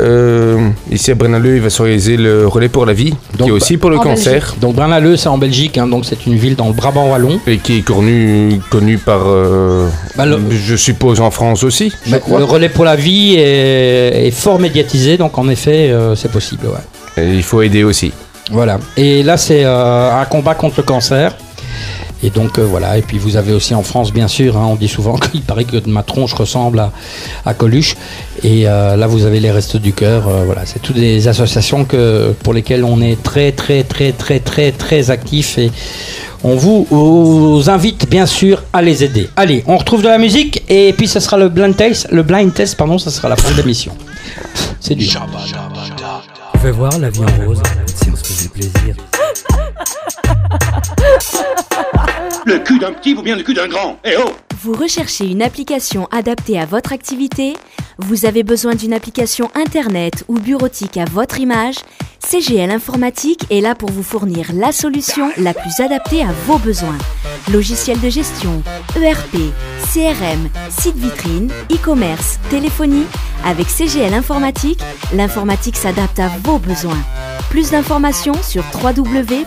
Euh, ici à Brennaleux, il va s'organiser le relais pour la vie, qui est aussi pour le cancer.
Belgique. Donc Braine-l'Alleud, c'est en Belgique, hein, donc c'est une ville dans le Brabant wallon.
Et qui est connu, connu par, euh,
Bah, le-
je suppose, en France aussi, je crois.
le relais pour la vie est, est fort médiatisé, donc en effet, euh, c'est possible. ouais.
Et il faut aider aussi.
Voilà. Et là, c'est euh, un combat contre le cancer. Et donc euh, voilà, et puis vous avez aussi en France, bien sûr, hein, on dit souvent qu'il paraît que ma tronche ressemble à, à Coluche. Et euh, là, vous avez les Restos du Cœur. euh, voilà, c'est toutes des associations que, pour lesquelles on est très, très, très, très, très, très actifs. Et on vous, vous invite, bien sûr, à les aider. Allez, on retrouve de la musique. Et puis, ce sera le blind test. Le blind test, pardon, ça sera la fin de l'émission. C'est du
Fais voir la vie en rose, si on se faisait plaisir.
Le cul d'un petit ou bien le cul d'un grand Eh oh
Vous recherchez une application adaptée à votre activité? Vous avez besoin d'une application Internet ou bureautique à votre image? CGL Informatique est là pour vous fournir la solution la plus adaptée à vos besoins. Logiciels de gestion, ERP, CRM, site vitrine, e-commerce, téléphonie. Avec CGL Informatique, l'informatique s'adapte à vos besoins. Plus d'informations sur www.cgli.fr.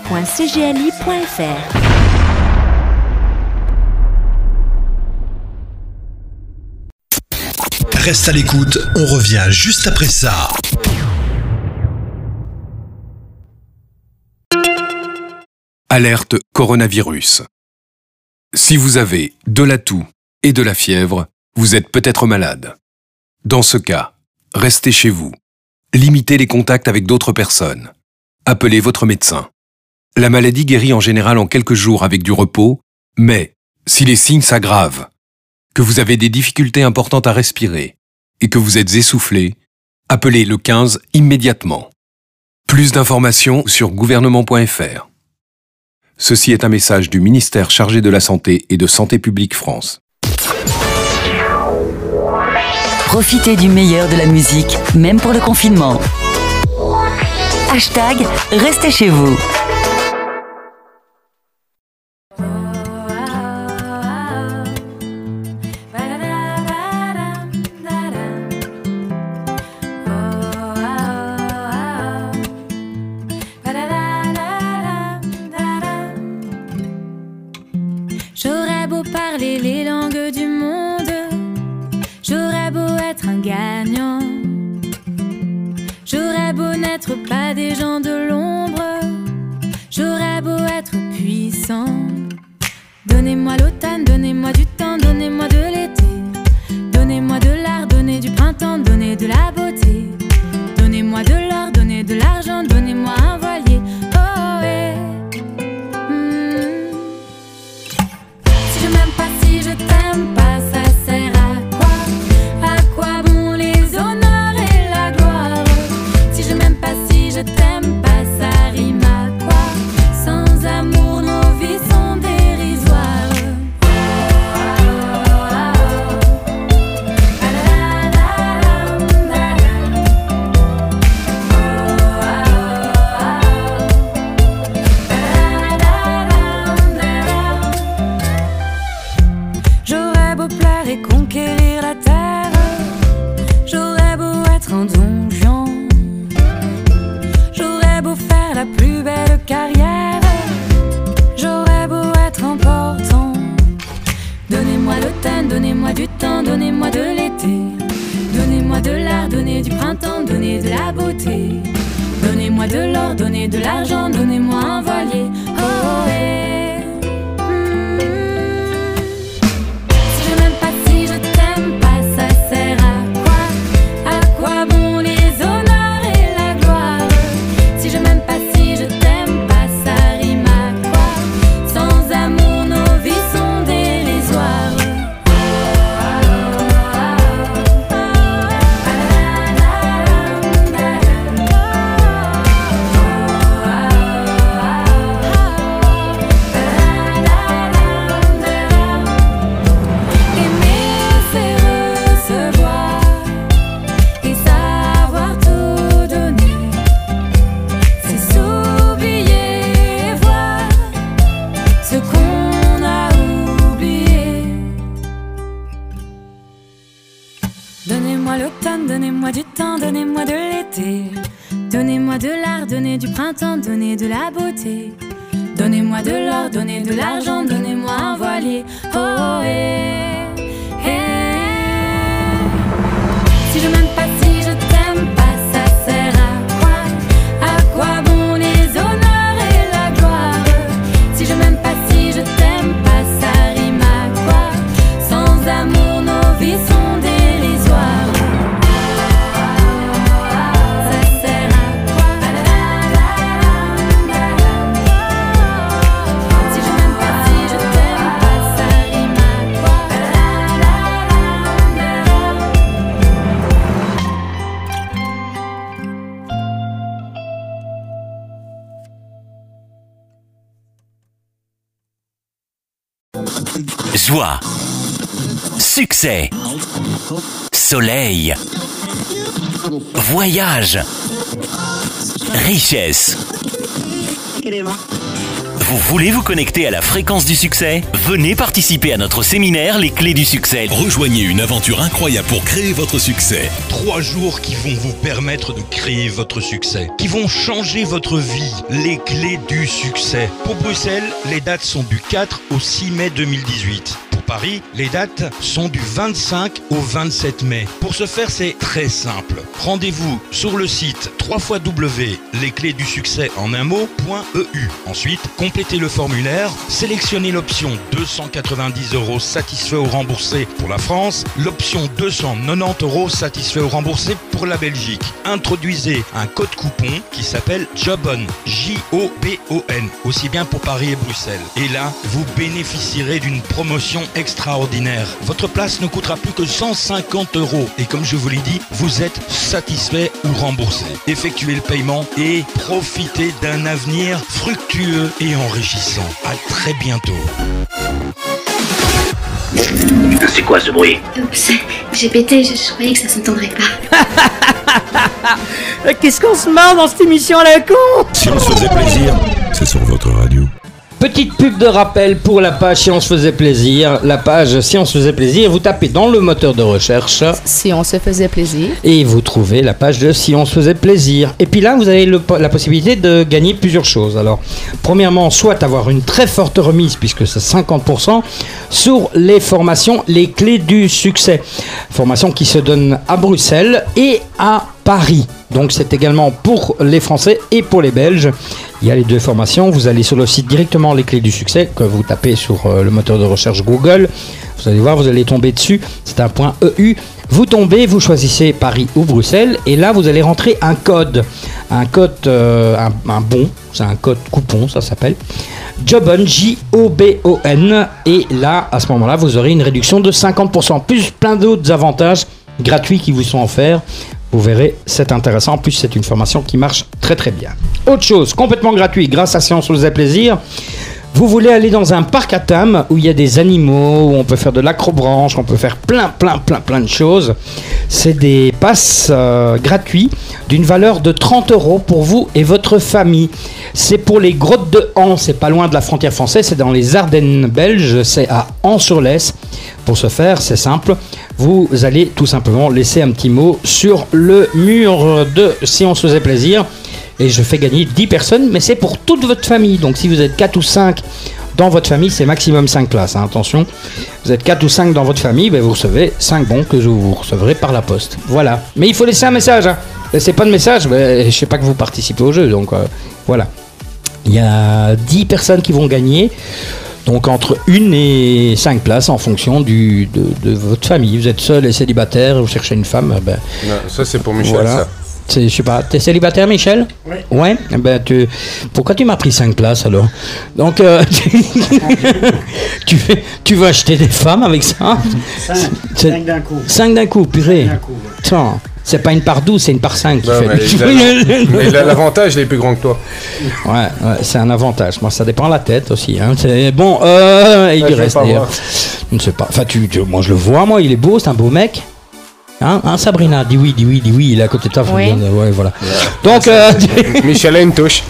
Reste à l'écoute, on revient juste après ça.
Alerte coronavirus. Si vous avez de la toux et de la fièvre, vous êtes peut-être malade. Dans ce cas, restez chez vous. Limitez les contacts avec d'autres personnes. Appelez votre médecin. La maladie guérit en général en quelques jours avec du repos, mais si les signes s'aggravent, que vous avez des difficultés importantes à respirer et que vous êtes essoufflé, appelez le 15 immédiatement. Plus d'informations sur gouvernement.fr. Ceci est un message du ministère chargé de la Santé et de Santé publique France.
Profitez du meilleur de la musique, même pour le confinement. Hashtag Restez chez vous.
Des gens de l'ombre, j'aurais beau être puissant. Donnez-moi l'automne, donnez-moi du temps, donnez-moi de l'été. Donnez-moi de l'art, donnez du printemps, donnez de la beauté.
Joie. Succès. Soleil. Voyage. Richesse. Vous voulez vous connecter à la fréquence du succès? Venez participer à notre séminaire Les clés du succès.
Rejoignez une aventure incroyable pour créer votre succès.
Trois jours qui vont vous permettre de créer votre succès, qui vont changer votre vie, les clés du succès. Pour Bruxelles, les dates sont du 4 au 6 mai 2018. Paris, les dates sont du 25 au 27 mai. Pour ce faire, c'est très simple. Rendez-vous sur le site www.lesclésdusuccès en un mot.eu. Ensuite, complétez le formulaire, sélectionnez l'option 290 euros satisfait ou remboursé pour la France, l'option 290 euros satisfait ou remboursé pour la Belgique. Introduisez un code coupon qui s'appelle JOBON, J-O-B-O-N, aussi bien pour Paris et Bruxelles. Et là, vous bénéficierez d'une promotion extraordinaire. Votre place ne coûtera plus que 150 euros. Et comme je vous l'ai dit, vous êtes satisfait ou remboursé. Effectuez le paiement et profitez d'un avenir fructueux et enrichissant. À très bientôt.
C'est quoi ce bruit?
Oups, j'ai pété, je, je croyais que ça s'entendrait pas.
Qu'est-ce qu'on se marre dans cette émission à la con?
Si on se faisait plaisir, c'est sur votre.
Petite pub de rappel pour la page Si on se faisait plaisir. La page Si on se faisait plaisir, vous tapez dans le moteur de recherche
Si on se faisait plaisir.
et vous trouvez la page de Si on se faisait plaisir. Et puis là, vous avez le- la possibilité de gagner plusieurs choses. Alors, premièrement, soit avoir une très forte remise, puisque c'est 50%, sur les formations Les clés du succès. Formation qui se donne à Bruxelles et à Paris. Donc c'est également pour les Français et pour les Belges. Il y a les deux formations. Vous allez sur le site directement Les Clés du Succès, que vous tapez sur euh, le moteur de recherche Google. Vous allez voir, vous allez tomber dessus. C'est un point EU. Vous tombez, vous choisissez Paris ou Bruxelles, et là vous allez rentrer un code, un code, euh, un, un bon, c'est un code coupon, ça s'appelle. Jobon, J-O-B-O-N, et là à ce moment-là vous aurez une réduction de 50%, plus plein d'autres avantages gratuits qui vous sont offerts. Vous verrez, c'est intéressant. En plus, c'est une formation qui marche très très bien. Autre chose, complètement gratuit, grâce à Science vous a plaisir. Vous voulez aller dans un parc à thème où il y a des animaux, où on peut faire de l'acrobranche, on peut faire plein, plein, plein, plein de choses. C'est des passes euh, gratuits d'une valeur de 30 euros pour vous et votre famille. C'est pour les grottes de Han, c'est pas loin de la frontière française, c'est dans les Ardennes belges, c'est à Han-sur-Lesse. Pour ce faire, c'est simple, vous allez tout simplement laisser un petit mot sur le mur de Si on se faisait plaisir. Et je fais gagner 10 personnes, mais c'est pour toute votre famille. Donc si vous êtes 4 ou 5 dans votre famille, c'est maximum 5 places. hein, attention, vous êtes 4 ou 5 dans votre famille, ben, vous recevez 5 bons que vous recevrez par la poste. Voilà. Mais il faut laisser un message. Hein. Laissez pas de message, ben, je sais pas que vous participez au jeu. Donc euh, voilà. Il y a 10 personnes qui vont gagner. Donc entre 1 et 5 places en fonction du, de, de votre famille. Vous êtes seul et célibataire, vous cherchez une femme, ben,
Non, ça c'est pour Michel,
voilà.
ça.
Je sais pas, t'es célibataire Michel?
Ouais.
Ouais Eh ben, tu... Pourquoi tu m'as pris 5 places alors? Donc euh, tu... tu, fais- tu veux acheter des femmes avec ça?
Cinq.
C'est-
Cinq d'un coup.
5 d'un coup, purée
Cinq d'un coup, ouais.
Tiens, c'est pas une par 12, c'est une par 5 qui
Non,
fait
mais l'avantage, il est plus grand que toi.
Ouais, ouais, c'est un avantage. Moi, ça dépend de la tête aussi. Hein. Bon. Euh, il
Ouais,
reste
pas
d'ailleurs.
voir.
Je ne sais pas. Enfin, tu, tu- moi, je le vois. Moi, il est beau. C'est un beau mec. Hein, hein, Sabrina, dis oui, dis oui, dis oui. Il est à côté de toi. faut
Oui.
ouais, voilà. Donc, euh,
Michel a une touche.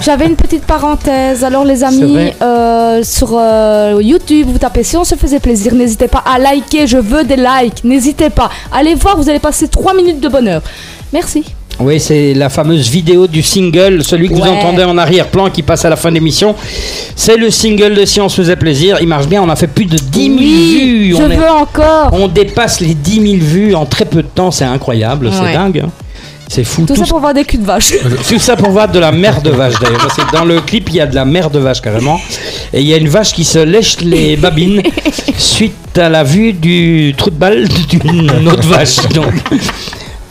J'avais une petite parenthèse. Alors les amis,
vrai.
euh, sur euh, YouTube, vous tapez si on se faisait plaisir, n'hésitez pas à liker, je veux des likes, n'hésitez pas. Allez voir, vous allez passer 3 minutes de bonheur. Merci.
Oui, c'est la fameuse vidéo du single, celui que vous entendez en arrière-plan qui passe à la fin de l'émission. C'est le single de Si on se faisait plaisir. Il marche bien. On a fait plus de 10 000 vues.
je
on, est-
veux encore.
on dépasse les 10 000 vues en très peu de temps. C'est incroyable. C'est dingue. hein. C'est fou.
Tout
Tout
ça pour voir des culs de vache.
Tout ça pour voir de la merde de vache d'ailleurs. Dans le clip, il y a de la merde de vache carrément. Et il y a une vache qui se lèche les babines suite à la vue du trou de balle d'une autre vache. Donc.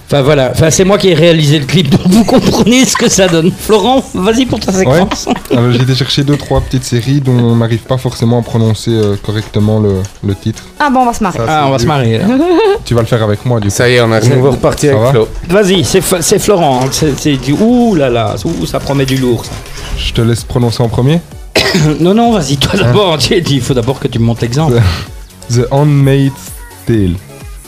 Enfin voilà, enfin, c'est moi qui ai réalisé le clip, donc vous comprenez ce que ça donne. Florent, vas-y pour ta
Ouais.
séquence.
Alors j'ai été chercher deux trois petites séries dont on n'arrive pas forcément à prononcer euh, correctement le, le titre.
Ah bon, on va se marrer.
Ça,
Ah, on va se marrer.
Tu vas le faire avec moi du coup.
Ça y est, on a nouveau reparti avec
va
Flo.
Vas-y, c'est Florent. hein. C'est du ouh là là, ouh, ça promet du lourd. ça.
Je te laisse prononcer en premier.
non non, vas-y toi d'abord. Tu- Il faut d'abord que tu me montres l'exemple.
The Handmaid's Tale.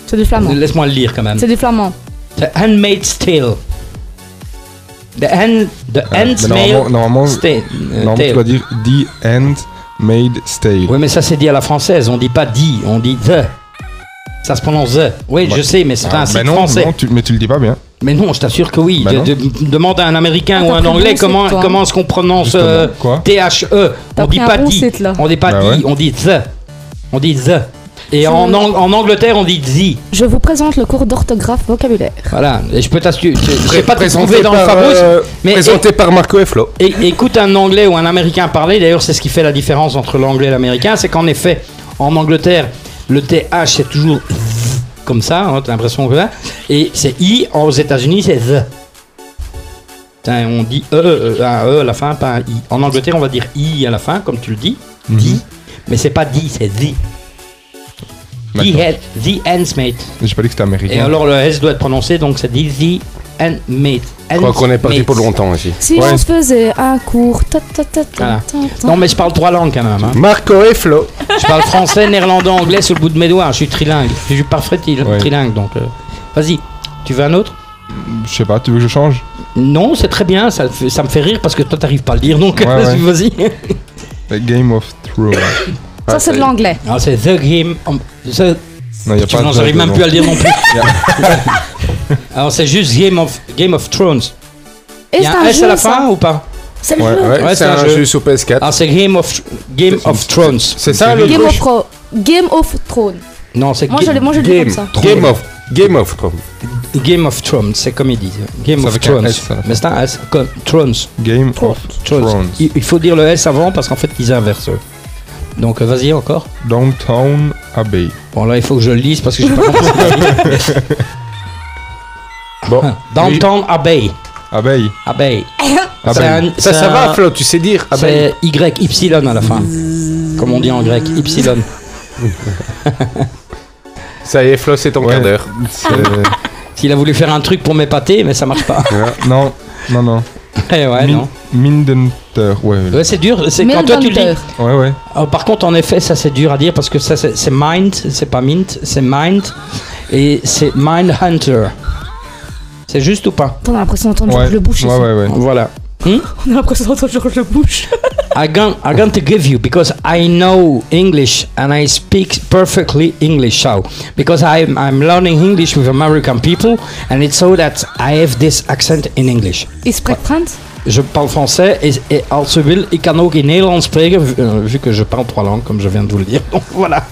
C'est du flamand.
Laisse-moi le lire quand même.
C'est du flamand.
The Handmaid's Tale. The hand, the
Euh,
Handmaid's
normalement, normalement,
Tale.
normalement, tu dois dire The Handmaid's Tale.
Oui, mais ça c'est dit à la française. On dit pas dit, on dit the. Ça se prononce the. Oui,
Bah,
je sais, mais c'est
ah,
un
bah
site
non,
français.
non, tu- mais tu le dis pas bien.
Mais non, je t'assure que oui.
Bah
De-
non.
de- demande à un Américain
Ah,
ou un Anglais
bon
comment, comment est-ce qu'on prononce euh, T-H-E.
T'as
On dit
un
pas
bon
dit. On dit pas
Bah
dit,
ouais.
on dit the. On dit the. Et en, Ang- en Angleterre, on dit the.
Je vous présente le cours d'orthographe vocabulaire.
Voilà. Et je peux t'assurer. Je sais pas te trouver dans le Fabrice,
euh,
mais
présenté par Marco et Flo.
Et, écoute un anglais ou un américain parler, d'ailleurs c'est ce qui fait la différence entre l'anglais et l'américain, c'est qu'en effet, en Angleterre, le TH c'est toujours comme ça, hein, t'as l'impression que là, et c'est I, aux États-Unis c'est the. On dit E, euh, un E à la fin, pas un I. En Angleterre, on va dire I à la fin, comme tu le dis, di, mais c'est pas di, c'est the. The, head, the ends mate.
J'ai pas dit que c'était américain.
Et alors le S doit être prononcé, donc c'est dit the and mate.
Je crois qu'on est parti pour longtemps ici.
Si on se faisait un cours. ta, ta, ta, ta,
Voilà.
ta, ta.
Non mais je parle trois langues quand même. hein.
Marco et Flo.
Je parle français, néerlandais, anglais sur le bout de mes doigts. Je suis trilingue. Je suis parfait tri- trilingue donc. euh, Vas-y. Tu veux un autre?
Je sais pas, tu veux que je change?
Non, c'est très bien. Ça, ça me fait rire parce que toi t'arrives pas à le dire donc
Ouais, ouais.
vas-y.
The Game of Thrones.
Ça, c'est de l'anglais.
Ah, c'est The Game. of- The...
Non, y a
Tu-
pas
non, j'arrive même
non.
plus à le dire non plus. Alors c'est juste Game of Game of Thrones.
Et
Il y a
c'est
un
un
S à la
jeu, ça.
fin ou pas
C'est le
Ouais,
jeu.
ouais, c'est un jeu sur PS4.
Ah, c'est Game of Game of Thrones.
C'est ça le
Game of, Game of Thrones.
Non, c'est
Moi,
Ga-
moi, je
Game,
comme ça.
Game of, Game of Thrones.
Game of Thrones, c'est comme ils disent. Game of
un
Thrones.
S.
Mais c'est un S. comme Thrones.
Game of Thrones.
Il, il faut dire le S avant parce qu'en fait ils inversent. Donc euh, vas-y encore.
Downtown Abbey.
Bon là il faut que je le lise parce que j'ai pas compris.
Bon,
Downtown Abbey.
Abbey.
Abbey.
Abbey.
C'est un-
ça, ça va, Flo, tu sais dire.
C'est Y, Y à la fin. Comme on dit en grec, Y.
Ça y est, Flo, c'est ton
Ouais.
quart d'heure.
C'est-
S'il a voulu faire un truc pour m'épater, mais ça marche pas.
non, non, non.
Eh ouais,
Min-
non.
Mindenter, ouais.
Ouais, c'est dur. C'est quand toi tu le dis.
Mindhunter.
Ouais, ouais.
Alors, par contre, en effet, ça c'est dur à dire parce que ça c'est c'est mind, c'est pas mint, c'est mind et c'est mind hunter. C'est juste ou pas?
On a l'impression d'entendre
Ouais,
Le Bush
ouais,
ici.
ouais, ouais.
Voilà. Hmm?
On a l'impression d'entendre Georges Bush.
I'm going, to give you because I know English and I speak perfectly English now because I'm, I'm learning English with American people and it's so that I have this accent in English.
Is spreekt Frans?
Je parle français et, et als ze wil, ik kan ook in Nederlands spreken, vu, euh, vu que je parle trois langues, comme je viens de vous le dire. Donc voilà.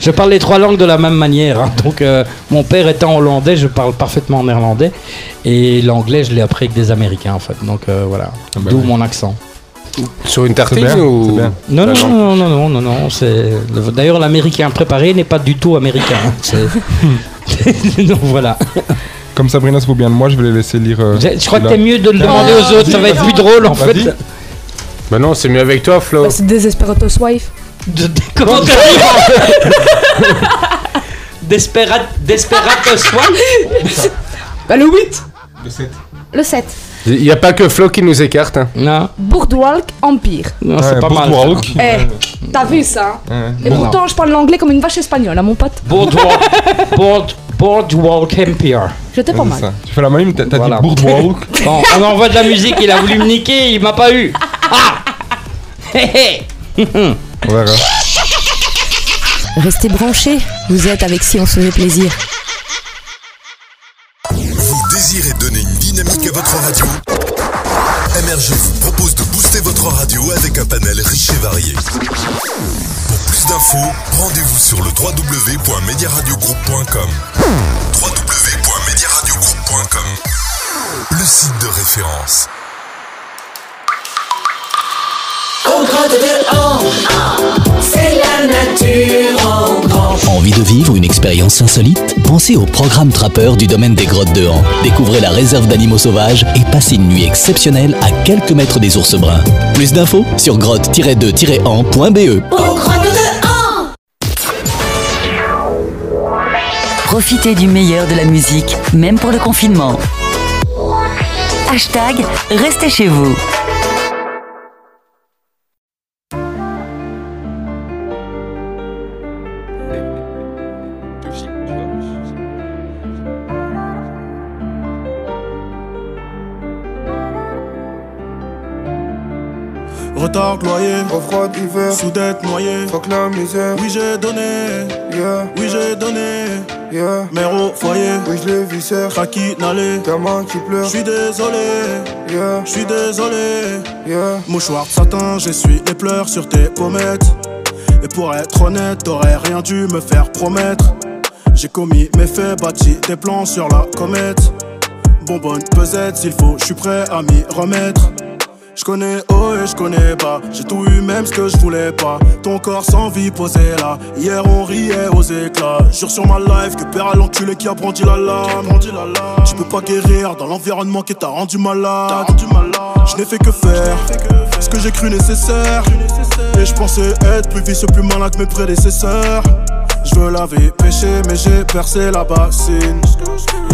Je parle les trois langues de la même manière. hein. Donc euh, mon père étant hollandais, je parle parfaitement néerlandais. Et l'anglais, je l'ai appris avec des Américains en fait. Donc euh, voilà.
bah
D'où
oui.
mon accent.
Sur une tartine
bien,
ou.
c'est bien.
Non, non,
Ah,
non, non, non, non, non, c'est... D'ailleurs, l'américain préparé n'est pas du tout américain. hein. C'est... Donc voilà.
Comme Sabrina se vaut bien de moi, je vais les laisser lire. euh,
Je je crois que
celui-là.
t'es mieux de le demander aux autres, ça va être plus drôle en
Vas-y.
fait.
Bah non, c'est mieux avec toi, Flo.
Bah, c'est Desesperados Wife.
De, de- comment dit Desperat, Desperato Swan
Bah, le 8. Le 7.
Il n'y a pas que Flo qui nous écarte. Hein.
Non,
Boardwalk Empire.
non c'est
Ouais,
pas mal.
Boardwalk.
Eh, t'as vu ça hein
Ouais.
Et pourtant, je parle l'anglais comme une vache espagnole, à mon pote.
Boardwalk, board, boardwalk Empire.
J'étais pas mal.
ça. Tu fais la même, t'as t'as
Voilà.
dit Boardwalk.
Bon, on envoie de la musique, il a voulu me niquer, il m'a pas eu. Ah Hé hé
On verra.
Restez branchés, vous êtes avec Si on se faisait plaisir.
Vous désirez donner une dynamique à votre radio MRG vous propose de booster votre radio avec un panel riche et varié. Pour plus d'infos, rendez-vous sur le www.mediaradiogroup.com www.mediaradiogroup.com Le site de référence.
C'est la nature en grand.
Envie de vivre une expérience insolite? Pensez au programme Trappeur du domaine des grottes de Han. Découvrez la réserve d'animaux sauvages et passez une nuit exceptionnelle à quelques mètres des ours bruns. Plus d'infos sur grotte-2-an.be.
Profitez du meilleur de la musique, même pour le confinement. Hashtag Restez chez vous.
Loyer, refroid d'hiver, soudette noyée, fuck la misère. Oui j'ai donné, yeah. oui j'ai donné, yeah. mère au foyer, oui je les viscère, n'allait, gamin qui pleure, je suis désolé, yeah. je suis désolé, yeah. mouchoir de satin, j'essuie les pleurs sur tes pommettes.
Et pour être honnête, t'aurais rien dû me faire promettre. J'ai commis mes faits, bâti des plans sur la comète. Bonbonne pesette, s'il faut, je suis prêt à m'y remettre. Je connais haut et je connais bas, j'ai tout eu même ce que je voulais pas. Ton corps sans vie posé là, hier on riait aux éclats. Jure sur ma life que père à l'enculé qui a brandi la lame. Tu peux pas guérir dans l'environnement qui t'a rendu malade. Je n'ai fait que faire ce que j'ai cru nécessaire. Et je pensais être plus vicieux, plus malin que mes prédécesseurs. Je veux laver, péché, mais j'ai percé la bassine.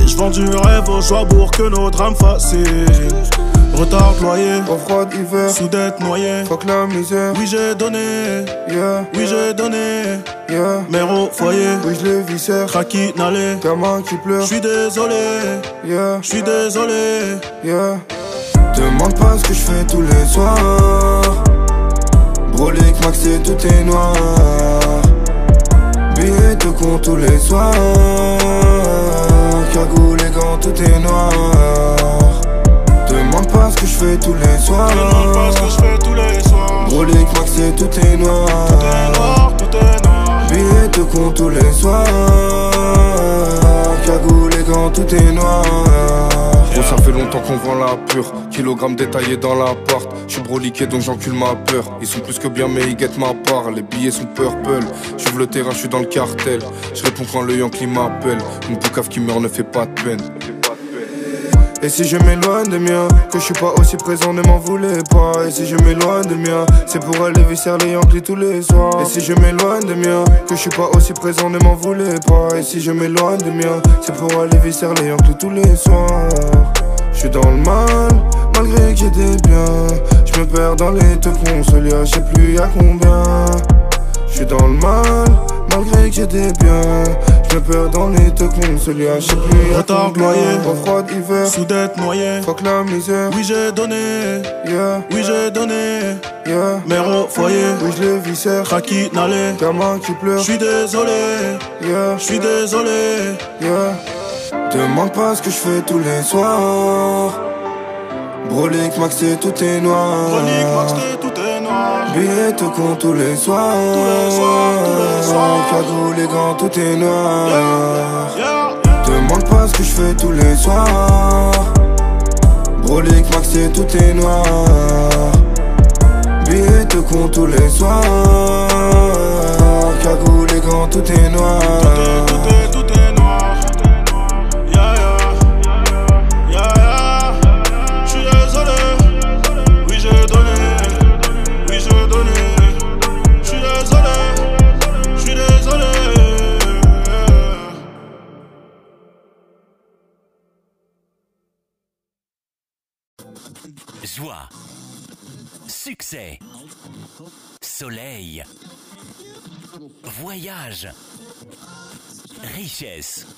Et je vends du rêve aux joies pour que nos drames fascinent. Retard loyer,
au froid d'hiver,
sous dette noyée,
fuck la misère.
Oui, j'ai donné,
yeah,
oui, j'ai donné,
yeah,
mère au foyer,
oui, je les viscère,
Kraki n'allait,
gamin qui pleure.
J'suis désolé,
yeah,
j'suis désolé,
yeah. Demande pas ce que je fais tous les soirs. Brolic, Max et tout est noir. Billets de con tous les soirs. Cagoule, les gants, tout est noir. Demande pas ce que je fais tous les soirs.
Demande pas ce que je fais tous les soirs.
Brolic, Max et tout est noir.
Tout est noir, tout est noir.
Billets de con tous les soirs. Cagoule, les gants, tout est noir.
Gros, ça fait longtemps qu'on vend la pure. Kilogramme détaillé dans la porte. Je suis broliqué donc j'encule ma peur. Ils sont plus que bien, mais ils guettent ma part. Les billets sont purple. J'ouvre le terrain, je suis dans le cartel. Je réponds quand le Yankee m'appelle. Une boucave qui meurt ne fait pas de peine.
Et si je m'éloigne de mien, que je suis pas aussi présent, ne m'en voulez pas. Et si je m'éloigne de mien, c'est pour aller visser les Yankees tous les soirs. Et si je m'éloigne de mien, que je suis pas aussi présent, ne m'en voulez pas. Et si je m'éloigne de mien, c'est pour aller visser les Yankees tous les soirs. Je suis dans le mal, malgré que j'ai des biens. Je me perds dans les te consolia, je sais plus y'a combien. Je suis dans le mal, malgré que j'ai des biens. Je me perds dans les te consolia, je sais plus
Retard noyé,
froid d'hiver,
sous dette noyée.
fuck la misère.
Oui, j'ai donné,
Yeah,
oui, j'ai donné,
yeah.
mère au foyer,
Oui, je les viscère.
Kraki n'allait,
Gamin qui pleure.
j'suis désolé,
Yeah,
j'suis désolé.
yeah. Demande pas ce que je fais tous les soirs. Brolic, Max et tout est noir.
Chronique, Max, t'es- tout est noir.
Billets te compte tous les soirs. Cadeau, les gants, tout est noir. Demande pas ce que je fais tous les soirs. Brolic, Max et tout est noir. Billets te compte tous les soirs. Cagoule, les gants, tout est noir.
Tout est, tout est noir.
Succès. Soleil. Voyage. Richesse.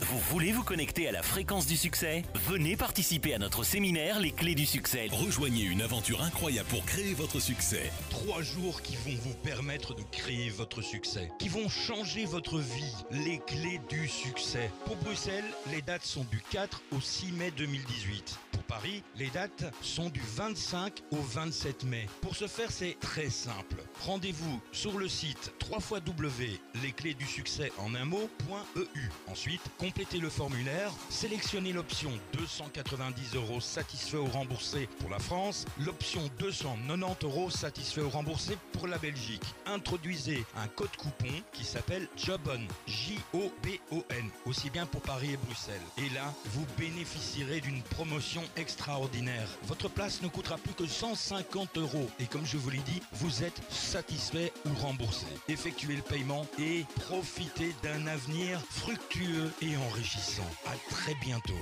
Vous voulez vous connecter à la fréquence du succès? Venez participer à notre séminaire Les clés du succès.
Rejoignez une aventure incroyable pour créer votre succès. Trois jours qui vont vous permettre de créer votre succès, qui vont changer votre vie. Les clés du succès. Pour Bruxelles, les dates sont du 4 au 6 mai 2018. Paris, les dates sont du 25 au 27 mai. Pour ce faire, c'est très simple. Rendez-vous sur le site www.lesclésdusuccès en un mot.eu. Ensuite, complétez le formulaire, sélectionnez l'option 290 euros satisfait ou remboursé pour la France, l'option 290 euros satisfait ou remboursé pour la Belgique. Introduisez un code coupon qui s'appelle JOBON, J-O-B-O-N, aussi bien pour Paris et Bruxelles. Et là, vous bénéficierez d'une promotion extraordinaire. Votre place ne coûtera plus que 150 euros. Et comme je vous l'ai dit, vous êtes satisfait ou remboursé. Effectuez le paiement et profitez d'un avenir fructueux et enrichissant. À très bientôt.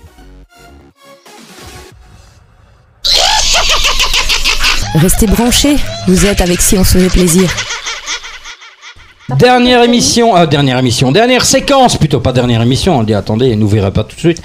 Restez branchés, vous êtes avec Si on se faisait plaisir.
Dernière émission, euh, dernière émission, dernière séquence, plutôt pas dernière émission, on dit attendez, nous verrez pas tout de suite.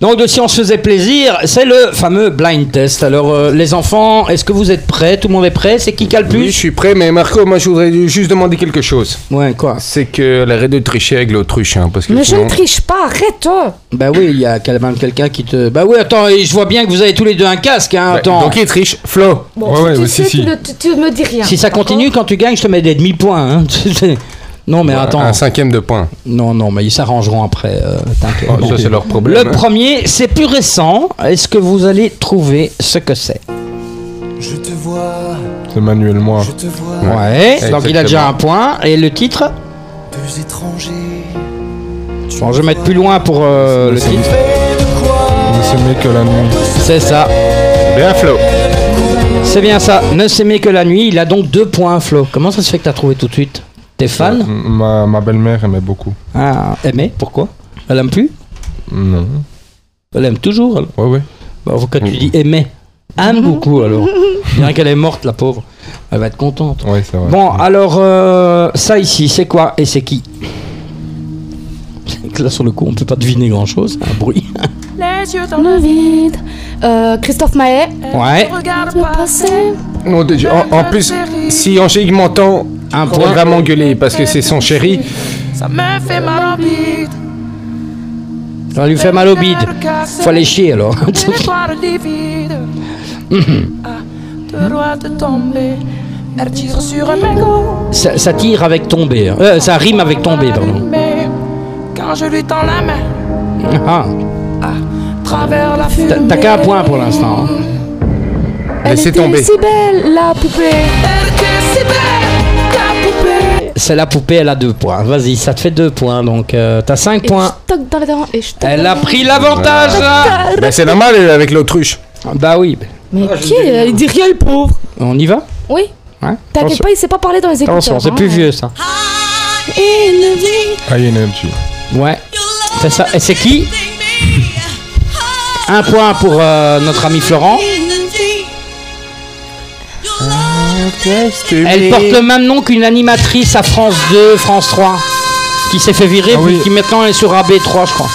Donc de si on se faisait plaisir, c'est le fameux blind test. Alors euh, les enfants, est-ce que vous êtes prêts? Tout le monde est prêt? C'est qui qui a le plus?
Oui, je suis prêt, mais Marco, moi je voudrais juste demander quelque chose.
Ouais, quoi?
C'est que l'arrêt de tricher avec l'autruche, hein, parce que
Mais je ne triche pas, arrête
Bah oui, il y a quand même quelqu'un qui te. Bah oui, attends, je vois bien que vous avez tous les deux un casque, hein. Attends.
Donc il triche. Flo.
Bon, tu sais, tu, ne- tu- tu me dis rien.
Si ça continue, quand tu gagnes, je te mets des demi-points. hein. non, mais attends.
Un cinquième de point.
Non, non, mais ils s'arrangeront après. euh, t'inquiète.
Oh, ça, c'est leur problème,
Le
hein.
premier, c'est plus récent. Est-ce que vous allez trouver ce que c'est?
Je te vois,
C'est Manuel Moi.
je te vois.
Ouais, donc il a déjà un point. Et le titre?
Deux étrangers.
Bon, je vais mettre plus loin pour euh, le titre.
Ne s'aimer que la nuit.
C'est ça.
Bien Flo.
C'est bien ça. Ne s'aimer que la nuit. Il a donc deux points, Flo. Comment ça se fait que t'as trouvé tout de suite T'es fan
M- Ma, ma belle-mère aimait beaucoup.
Ah, aimé Pourquoi Elle aime plus
Non.
Elle aime toujours alors
Ouais, ouais.
Bah, quand tu dis aimer, aime beaucoup alors. Bien qu'elle est morte, la pauvre. Elle va être contente.
Ouais, c'est vrai.
Bon, alors, euh, ça ici, c'est quoi et c'est qui Là, sur le coup, on peut pas deviner grand chose. Un bruit.
Les yeux dans le vide. Euh, Christophe Maé.
Ouais.
Non, en, en plus, si Angélique m'entend,
Un
elle
point.
va m'engueuler parce que c'est son chéri.
Ça me fait mal au bide.
Ça lui fait mal au bide. Faut aller chier alors. Ça tire avec tomber. hein. Euh, ça rime avec tomber, pardon.
Quand je lui tends la main,
Ah,
travers la
t'as-
fumée.
t'as qu'un point pour l'instant. hein.
Elle
Laissez
était
tomber.
si belle, la poupée.
Elle était si belle, ta poupée.
C'est la poupée, elle a deux points. Vas-y, ça te fait deux points. Donc, euh, t'as cinq
Et
points.
je toque dans les dents. Et je toque
Elle
dans
a pris l'avantage là.
Ben, c'est normal elle avec l'autruche.
Bah oui,
Mais qui Il dit rien, le pauvre.
on y va?
Oui.
Ouais.
T'inquiète pas, il sait pas parler dans les écouteurs.
Attention, c'est
hein.
plus vieux ça.
High Energy.
Ouais, c'est ça. Et c'est qui Un point pour euh, notre ami Florent. Elle porte le même nom qu'une animatrice à France 2, France 3, qui s'est fait virer,
Ah
puis qui maintenant est sur AB3, je crois.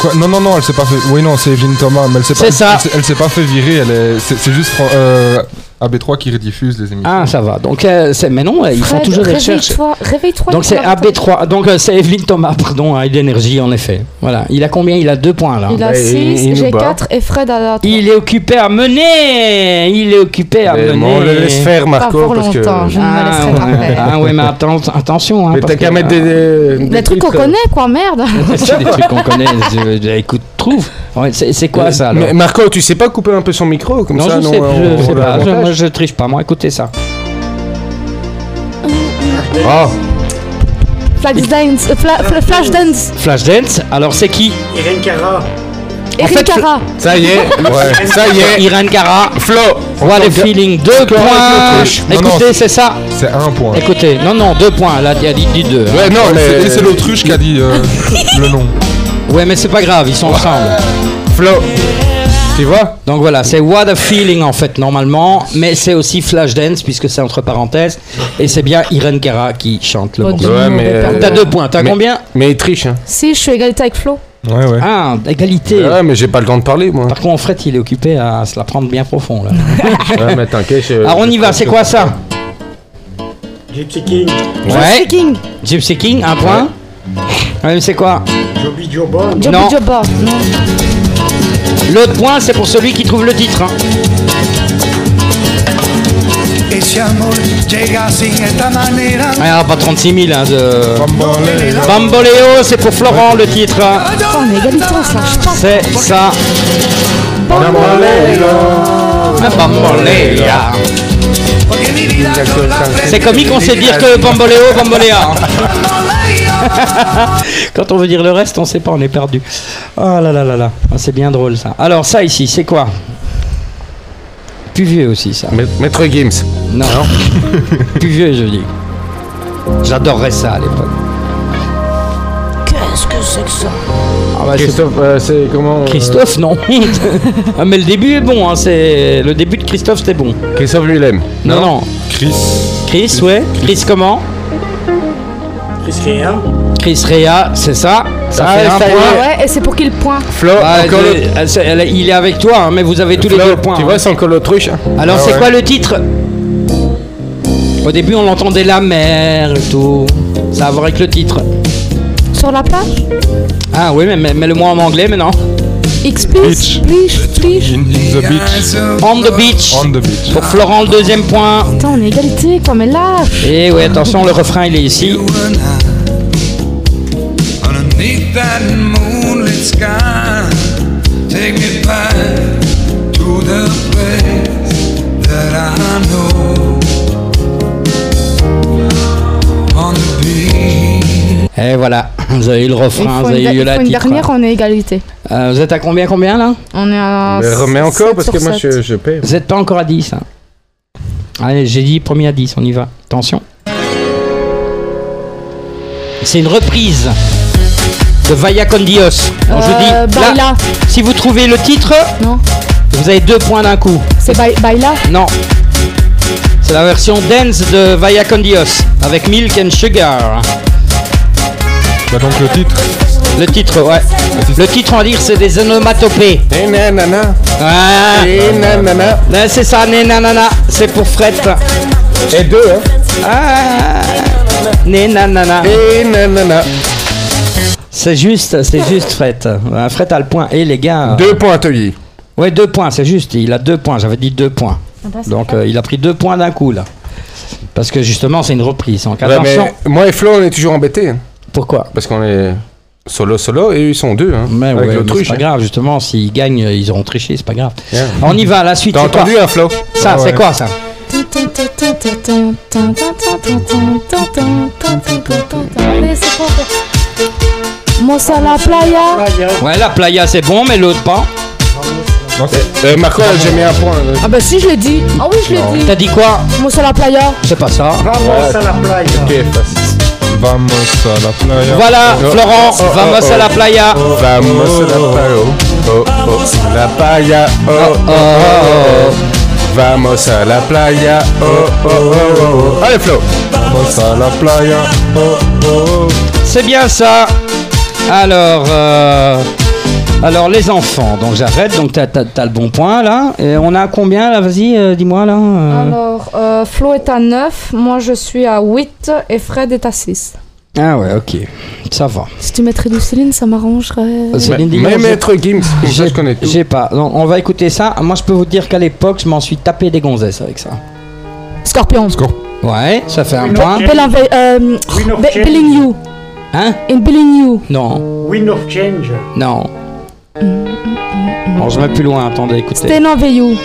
Quoi? Non, non, non, elle s'est pas fait. Oui, non, c'est Evelyne Thomas, mais elle s'est pas.
Ça.
Elle, s'est- elle s'est pas fait virer. Elle est. C'est c'est juste Fran- euh, AB3 qui rediffuse les émissions.
Ah, ça va. Donc, euh, c'est- mais non, ils font toujours des recherches.
Réveille-toi.
Donc c'est
Nicolas.
AB3. Donc euh, c'est Evelyne Thomas, pardon, à d'énergie en effet. Voilà. Il a combien? Il a deux points là.
Il a
Bah,
6,
il nous
j'ai
bat.
4 et Fred a 3.
Il est occupé à mener. Il est occupé à
Mais
mener.
on le laisse faire
Pas
Marco
pour
parce que.
je ne me
Ah
laisserai pas
ah ouais, mais attends, attention. Hein,
Mais
parce
t'as qu'à
que,
mettre des,
euh,
des,
Les trucs qu'on connaît, quoi, merde.
C'est des trucs qu'on connaît. écoute, trouve. C'est quoi ça alors
Mais Marco, tu sais pas couper un peu son micro comme
Non,
ça
je
non,
sais,
on-
je sais pas. Je, moi, je triche pas. Moi, écoutez ça.
Ah,
Flash Dance. euh, Fla- Fla- Flash Dance.
Flashdance. Alors c'est qui
Irène Cara.
Eric
fait,
Cara.
ça y est, ouais, ça y est.
Irène Cara.
Flo,
What a feeling. Deux points.
Non,
Écoutez, c'est ça.
C'est un point.
Écoutez, non, non, deux points. Là, il a dit, dit deux. hein.
Ouais, non, mais
c'est l'autruche qui a dit euh, le nom.
Ouais, mais c'est pas grave, ils sont ensemble.
Flo, tu vois?
Donc voilà, c'est What a Feeling en fait, normalement, mais c'est aussi Flashdance puisque c'est entre parenthèses, et c'est bien Irene Cara qui chante le
Oh,
morceau.
Ouais, mais.
euh,
T'as deux points, t'as
mais-
combien?
Mais il triche, hein.
Si, je suis égalité avec Flo.
Ouais, ouais.
Ah, égalité.
Ouais, mais j'ai pas le temps de parler, moi.
Par contre, Fred, il est occupé à se la prendre bien profond là.
Ouais, mais t'inquiète. je-
Alors on y va, c'est quoi ça?
Gypsy King.
Ouais,
King.
Gypsy King, un point. Ouais, mais c'est quoi?
Joby Joba.
Joby
Non.
Joba.
L'autre point, c'est pour celui qui trouve le titre. hein. Ah, pas 36 000 hein, de...
Bamboleo.
Bamboléo, c'est pour Florent le titre. hein.
Oh, on est égalité, on se lâche pas.
C'est ça. Bamboléo.
Yo la
C'est comique, on sait dire que bamboléo, bamboléa. Quand on veut dire le reste, on sait pas, on est perdu. Oh là là là là, Ah, c'est bien drôle ça. Alors ça ici, c'est quoi? Plus vieux aussi ça.
Ma- Maître Gims.
Non. Plus vieux, je dis. J'adorerais ça à l'époque.
Qu'est-ce que c'est que ça?
Ah bah, c'est-
Christophe, euh, c'est comment euh,
Christophe, non. ah, mais le début est bon, hein, c'est le début de Christophe, c'était bon.
Christophe lui l'aime.
Non, non.
Chris.
Chris, ouais. Chris comment?
Chris Rea.
Chris Rea, c'est ça. Ça
Ah,
fait un
ça
point.
Ah ouais, et c'est pour qui le point
Flo,
Ah,
encore
elle-
le...
elle- elle- elle- il est avec toi, hein, mais vous avez tous les deux points.
Tu
hein.
vois, c'est encore l'autruche. hein.
Alors
Ah
c'est
ouais.
quoi le titre? Au début on l'entendait la mer et tout. Ça a à voir avec le titre.
sur la plage?
Ah oui, mais, mais, mais le mot en anglais maintenant.
X.
In the beach.
On the beach.
On the beach.
Pour Florent, le deuxième point.
Putain, on est égalité, quoi, mais lâche.
Et oui, attention, le refrain il est ici.
Beach.
Et voilà, vous avez eu le refrain, vous avez eu la titre.
dernière, on est égalité.
Euh, vous êtes à combien, combien là?
On est à.
Mais remets encore parce
sur
que moi je, je perds.
Vous n'êtes pas encore à 10. hein. Allez, j'ai dit premier à 10, on y va. Attention. C'est une reprise de Vaya con Dios. Je
Euh,
dis, là, si vous trouvez le titre,
Non.
vous avez deux points d'un coup.
C'est Ba- Baila?
Non. C'est la version dance de Vaya con Dios avec Milk and Sugar.
Bah donc le titre.
Le titre, ouais. Le titre, on va dire, c'est des onomatopées.
Eh nanana.
Ah.
Nanana.
Là, c'est ça, né nanana. C'est pour Fred.
Et deux, hein.
Ah. Né nanana.
Nanana.
C'est juste, c'est juste Fred. Euh, Fred a le point. Et les gars.
Deux points atelier.
Ouais, deux points, c'est juste. Il a deux points. J'avais dit deux points. Donc, euh, il a pris deux points d'un coup, là. Parce que justement, c'est une reprise. Donc,
Ouais, mais
attention.
moi et Flo, on est toujours embêtés. Hein.
Pourquoi
Parce qu'on est solo solo et ils sont deux. Hein,
Mais
avec
ouais,
l'autruche.
c'est pas
hein.
grave, justement, s'ils gagnent, ils auront triché, c'est pas grave.
Yeah.
On y va, la suite,
T'as entendu un Flo
Ça,
Ah
c'est quoi ça
c'est quoi encore Mossa la playa.
Ouais, la playa, c'est bon, mais l'autre pas.
Euh, Marco, j'ai mis un point. euh.
Ah bah si, je l'ai dit. Ah oui, je l'ai dit.
T'as dit quoi
Mossa la playa.
C'est pas ça.
Vamos a la playa.
Ok, facile.
Vamos a la playa.
Voilà,
Oh,
Florent,
oh, oh,
vamos
oh,
à la
oh.
playa.
Vamos a la playa. Oh, oh, la playa. Oh, oh, oh, oh. Vamos a la playa. Oh, oh, oh, oh, oh. Allez, Flo.
Vamos a la playa. Oh, oh.
C'est bien ça. Alors, euh, alors les enfants. Donc j'arrête. Donc t'as, t'as- t'as le bon point là. Et on a combien là Vas-y, euh, dis-moi là. euh.
Alors, euh, Flo est à 9, moi je suis à 8 et Fred est à 6.
Ah ouais, ok, ça va.
Si tu mettrais du Céline, ça m'arrangerait.
Céline Dion,
Mais
j'ai-
Maître Gims, je connais tout.
J'ai pas. Donc, on va écouter ça. Moi, je peux vous dire qu'à l'époque, je m'en suis tapé des gonzesses avec ça.
Scorpion.
Ouais, ça fait un
Une
point.
autre-
Bell and- euh,
Win of
Be-
Change.
Billing You.
Hein?
In Billing You.
Non,
Win of Change.
non. Bon, je vais plus loin. Attendez, écoutez.
You.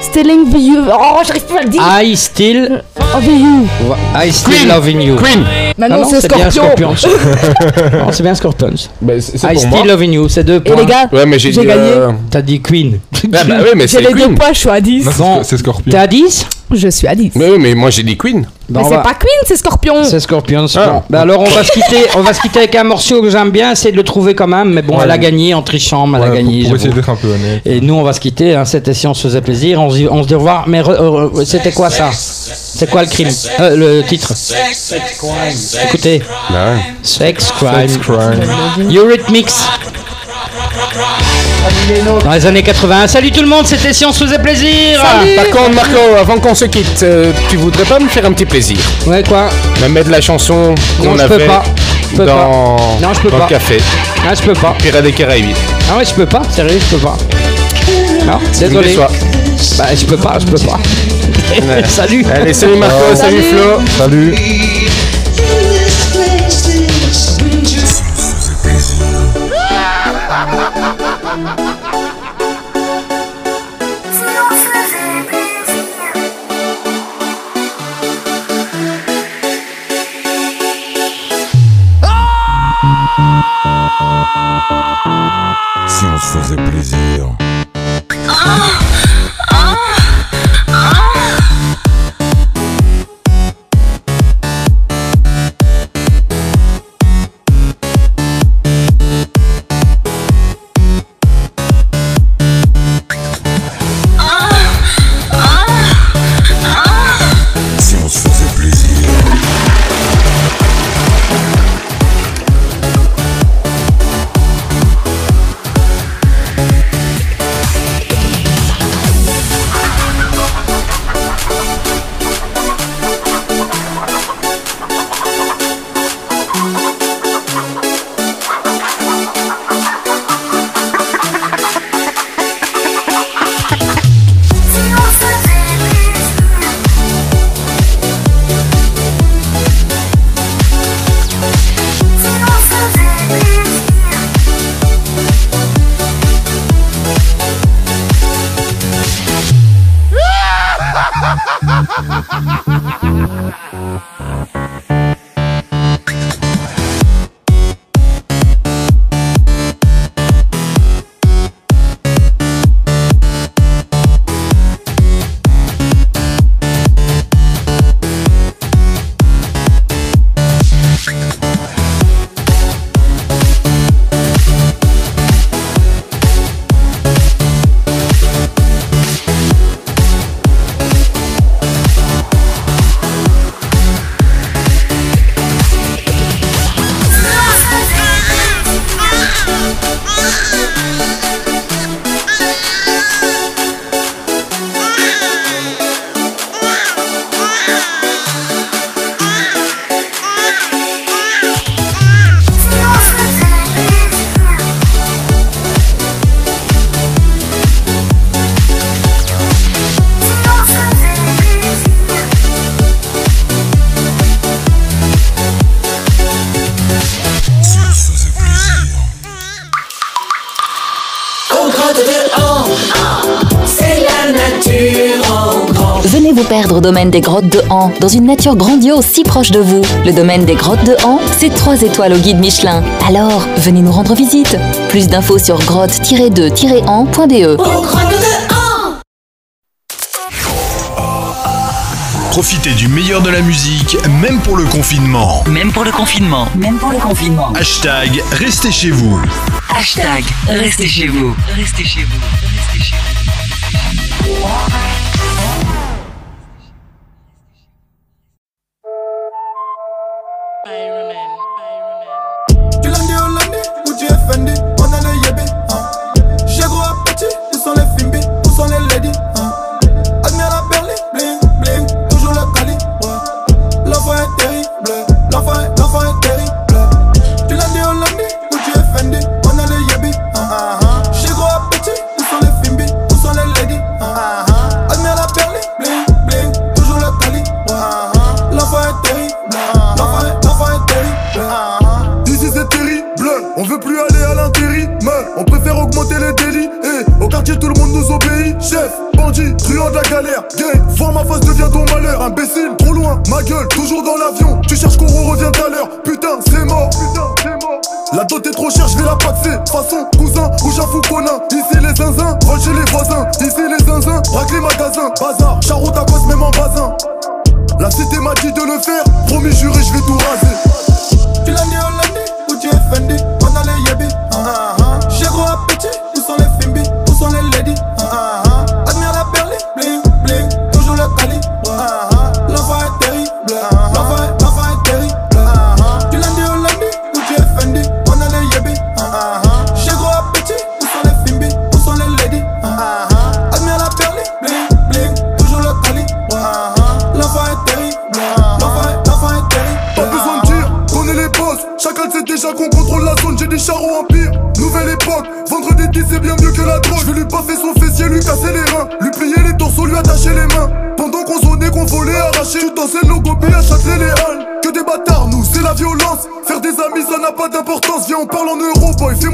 Stealing the you. Oh, j'arrive plus à le dire.
I still,
Over you.
I still loving you.
Queen.
Bah non,
Ah non,
c'est
bien
Scorpion.
Non, c'est bien Scorpions.
Bah, c'est c'est
I
pour
still
moi.
loving you, c'est deux
Et
points.
les gars,
Ouais, mais j'ai
j'ai
dit.
gagné.
euh,
T'as dit Queen.
Bah, bah oui, mais
J'ai
c'est
les deux points, je suis à 10.
Non, c'est c'est Scorpion.
T'es à 10
Je suis à 10.
Mais oui, mais moi j'ai dit Queen.
Mais c'est
va-
pas Queen, c'est Scorpion.
C'est Scorpions.
Ah.
Bon. Ben alors on va se quitter, on va se quitter avec un morceau que j'aime bien, c'est de le trouver quand même. Mais bon,
Ouais.
elle a gagné en trichant, mais elle a
Ouais,
gagné.
pour, pour essayer d'être un peu honnête.
Et nous on va se quitter. Hein. C'était si on se faisait plaisir. On se dit, on se dit au revoir. Mais re- re- re- c'était quoi ça? C'est quoi le crime Euh, Le titre Écoutez,
Bah ouais.
Sex Crime.
Sex crime.
Eurythmics. Dans les années 80. Salut tout le monde, c'était si on se faisait plaisir.
Par contre, Marco, avant qu'on se quitte, euh, tu voudrais pas me faire un petit plaisir?
Ouais quoi?
Me mettre la chanson
Non,
qu'on
je peux
avait
pas. Je peux
dans,
pas. Non, je peux
dans
pas.
le café.
Ah, je peux pas.
Pirates des Caraïbes.
Ah ouais, je peux pas. Sérieux, je peux pas. Non, désolé. Bah, je peux pas, je peux pas. Salut.
Allez, salut Marco, salut, Flo.
Salut.
domaine des Grottes de Han, dans une nature grandiose si proche de vous. Le domaine des Grottes de Han, c'est 3 étoiles au guide Michelin. Alors, venez nous rendre visite. Plus d'infos sur grotte-2-han.be.
Profitez du meilleur de la musique, même pour le confinement.
Même pour le confinement. Même pour le confinement.
Hashtag Restez chez vous.
Hashtag Restez chez vous. Restez chez vous. Restez chez vous.
Restez chez vous.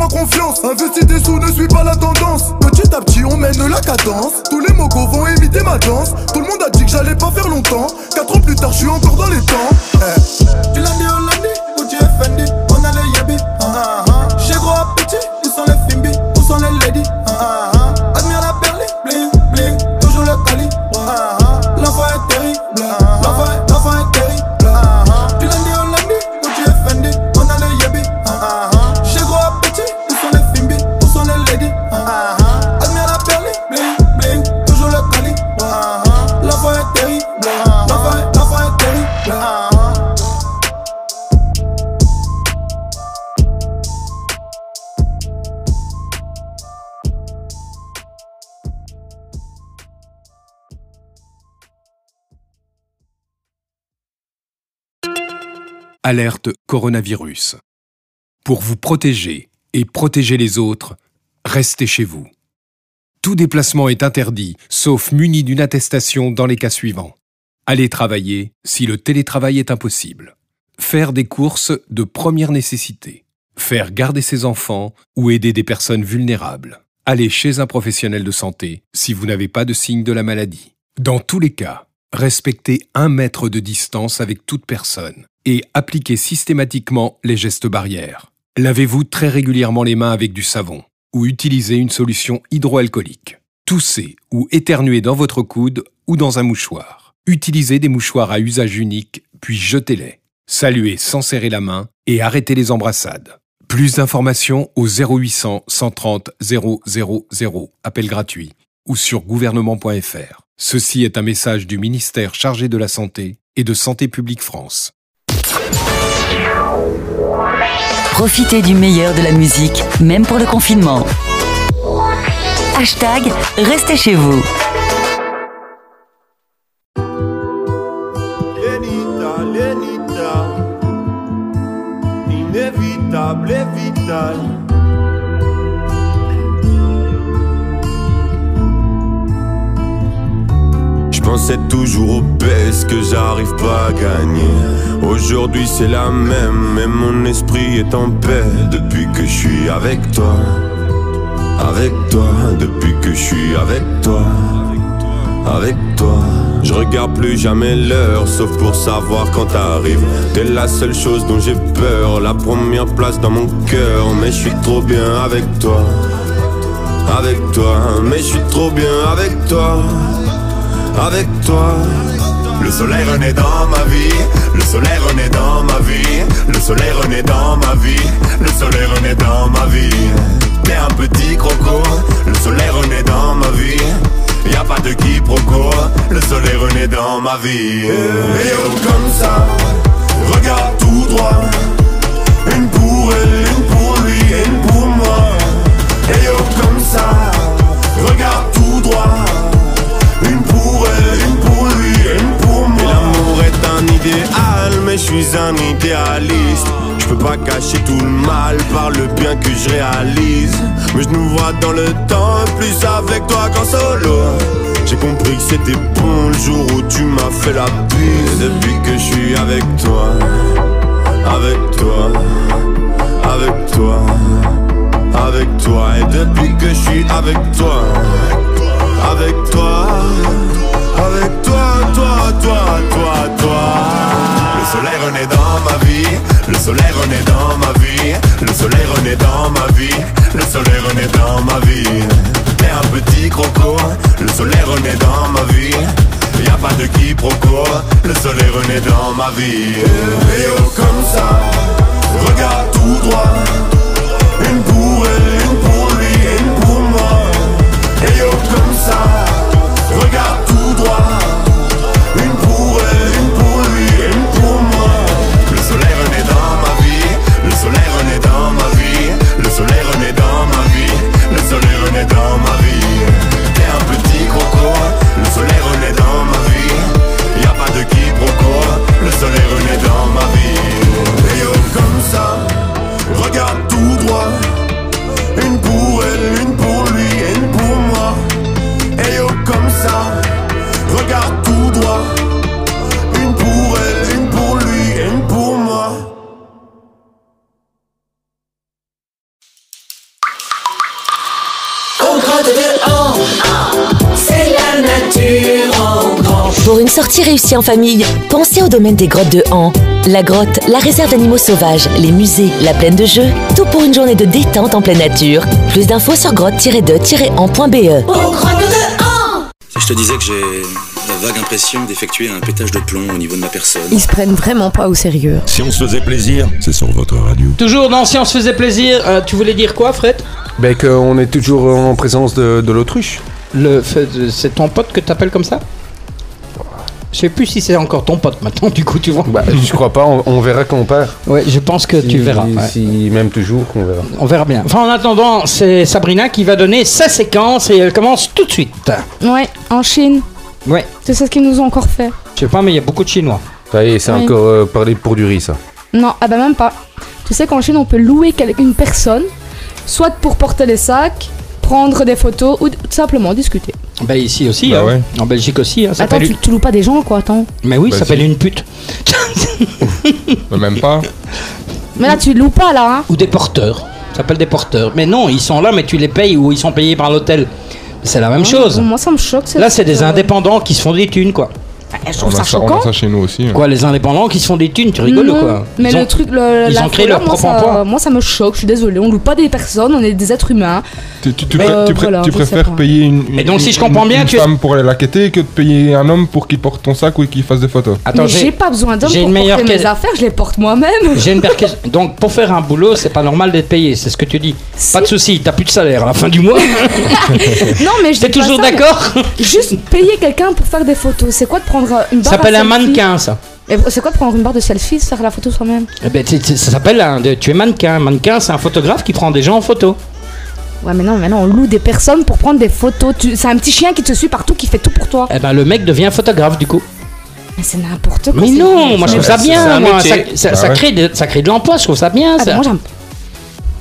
fais-moi confiance. Des sous, ne suis pas la tendance. Petit à petit, on mène la cadence. Tous les mogos vont imiter ma danse. Tout le monde a dit que j'allais pas faire longtemps. Quatre ans plus tard, je suis encore dans les temps.
Alerte coronavirus. Pour vous protéger et protéger les autres, restez chez vous. Tout déplacement est interdit, sauf muni d'une attestation dans les cas suivants. Aller travailler si le télétravail est impossible. Faire des courses de première nécessité. Faire garder ses enfants ou aider des personnes vulnérables. Aller chez un professionnel de santé si vous n'avez pas de signe de la maladie. Dans tous les cas, respectez un mètre de distance avec toute personne et appliquez systématiquement les gestes barrières. Lavez-vous très régulièrement les mains avec du savon ou utilisez une solution hydroalcoolique. Toussez ou éternuez dans votre coude ou dans un mouchoir. Utilisez des mouchoirs à usage unique, puis jetez-les. Saluez sans serrer la main et arrêtez les embrassades. Plus d'informations au 0800 130 000, appel gratuit, ou sur gouvernement.fr. Ceci est un message du ministère chargé de la Santé et de Santé publique France.
Profitez du meilleur de la musique, même pour le confinement. Hashtag Restez chez vous.
Pensais toujours au baisse que j'arrive pas à gagner. Aujourd'hui c'est la même, mais mon esprit est en paix depuis que je suis avec toi. Avec toi, depuis que je suis avec toi. Avec toi, je regarde plus jamais l'heure, sauf pour savoir quand t'arrives. T'es la seule chose dont j'ai peur, la première place dans mon cœur. Mais je suis trop bien avec toi, avec toi. Mais je suis trop bien avec toi, avec toi. Le soleil renaît dans ma vie, le soleil renaît dans ma vie, le soleil renaît dans ma vie, le soleil renaît dans ma vie. T'es un petit croco, le soleil renaît dans ma vie. Y a pas de quiproquo, le soleil renaît dans ma vie. Et oh comme ça, regarde tout droit. Une pour elle, une pour lui, une pour moi. Et oh comme ça, mais je suis un idéaliste. Je peux pas cacher tout le mal par le bien que je réalise. Mais je nous vois dans le temps, plus avec toi qu'en solo. J'ai compris que c'était bon le jour où tu m'as fait la bise. Depuis que je suis avec toi, avec toi, avec toi, avec toi. Et depuis que je suis avec toi, avec toi, avec toi, toi, toi, toi, toi. Le soleil renaît dans ma vie, le soleil renaît dans ma vie, le soleil renaît dans ma vie, le soleil renaît dans ma vie. T'es un petit croco, le soleil renaît dans ma vie. Y a pas de quiproquo, le soleil renaît dans ma vie. Et oh comme ça, regarde tout droit. Une pour elle, une pour lui, une pour moi. Et oh comme ça, regarde tout droit.
Sortie réussie en famille, pensez au domaine des grottes de Han. La grotte, la réserve d'animaux sauvages, les musées, la plaine de jeux, tout pour une journée de détente en pleine nature. Plus d'infos sur grotte-de-han.be.
Je te disais que j'ai la vague impression d'effectuer un pétage de plomb au niveau de ma personne.
Ils se prennent vraiment pas au sérieux.
Si on se faisait plaisir, c'est sur votre radio.
Toujours dans Si on se faisait plaisir, euh, tu voulais dire quoi, Fred?
Ben qu'on est toujours en présence de, de l'autruche.
Le, fait- c'est ton pote que t'appelles comme ça? Je sais plus si c'est encore ton pote maintenant, du coup, tu vois.
Bah, je crois pas, on, on verra quand on part.
Ouais, je pense que tu verras. ouais.
Si même toujours, on verra.
On verra bien. Enfin, en attendant, c'est Sabrina qui va donner sa séquence et elle commence tout de suite.
Ouais, en Chine.
Ouais.
C'est ça ce qu'ils nous ont encore fait.
Je sais pas, mais il y a beaucoup de Chinois.
Ça y est, c'est
Oui.
encore euh, parler pour du riz, ça.
Non, ah bah même pas. Tu sais qu'en Chine, on peut louer une personne, soit pour porter les sacs, prendre des photos ou simplement discuter.
Bah ici aussi,
Bah
hein.
ouais.
en Belgique aussi. hein, ça
Attends,
s'appelle
tu, loues pas des gens quoi, attends.
Mais oui,
Bah
ça s'appelle
si.
une pute.
Bah, même pas.
Mais là, tu loues pas là, hein.
Ou des porteurs. Ça s'appelle des porteurs. Mais non, ils sont là, mais tu les payes ou ils sont payés par l'hôtel. C'est la même chose.
Moi, ça me choque.
Là, c'est des indépendants qui se font des thunes, quoi.
Je
On
ça
ça, on a
choquant.
ça chez nous aussi. hein.
Quoi, les indépendants qui se font des thunes, tu rigoles ou
Non,
quoi
Mais
Ils
le
ont-
truc, le,
ils
la
ont créé leur
moi,
propre
ça,
emploi.
moi ça me choque, je suis désolée, on loue pas des personnes, on est des êtres humains.
Tu, tu- tu
Mais,
pré-
euh,
tu pré-
voilà,
tu
je sais
préfères payer une,
Et donc, si je comprends bien,
une
tu es-
femme pour aller la quêter que de payer un homme pour qu'il porte ton sac ou qu'il fasse des photos.
Attends, j'ai-
pas besoin d'hommes
j'ai
pour porter mes
quête-
affaires, je les porte moi-même.
J'ai une. Donc, pour faire un boulot, c'est pas normal d'être payé, c'est ce que tu dis. Pas de souci, t'as plus de salaire à la fin du mois.
non mais je
T'es toujours d'accord
Juste payer quelqu'un pour faire des photos, c'est quoi de prendre une barre
Ça s'appelle un mannequin, ça.
C'est quoi prendre une barre de selfie, se faire la photo soi-même
Eh ben, ça s'appelle un. Tu es mannequin. Mannequin, c'est un photographe qui prend des gens en photo.
Ouais mais non, mais non, on loue des personnes pour prendre des photos. Tu- C'est un petit chien qui te suit partout, qui fait tout pour toi.
Eh ben, le mec devient photographe du coup.
Mais c'est n'importe quoi.
Mais non, moi je trouve ça bien. moi.
métier.
Ça, ça- ça
ouais.
crée de, ça crée de l'emploi, je trouve ça bien.
Ah,
ça.
moi j'aime.
Mais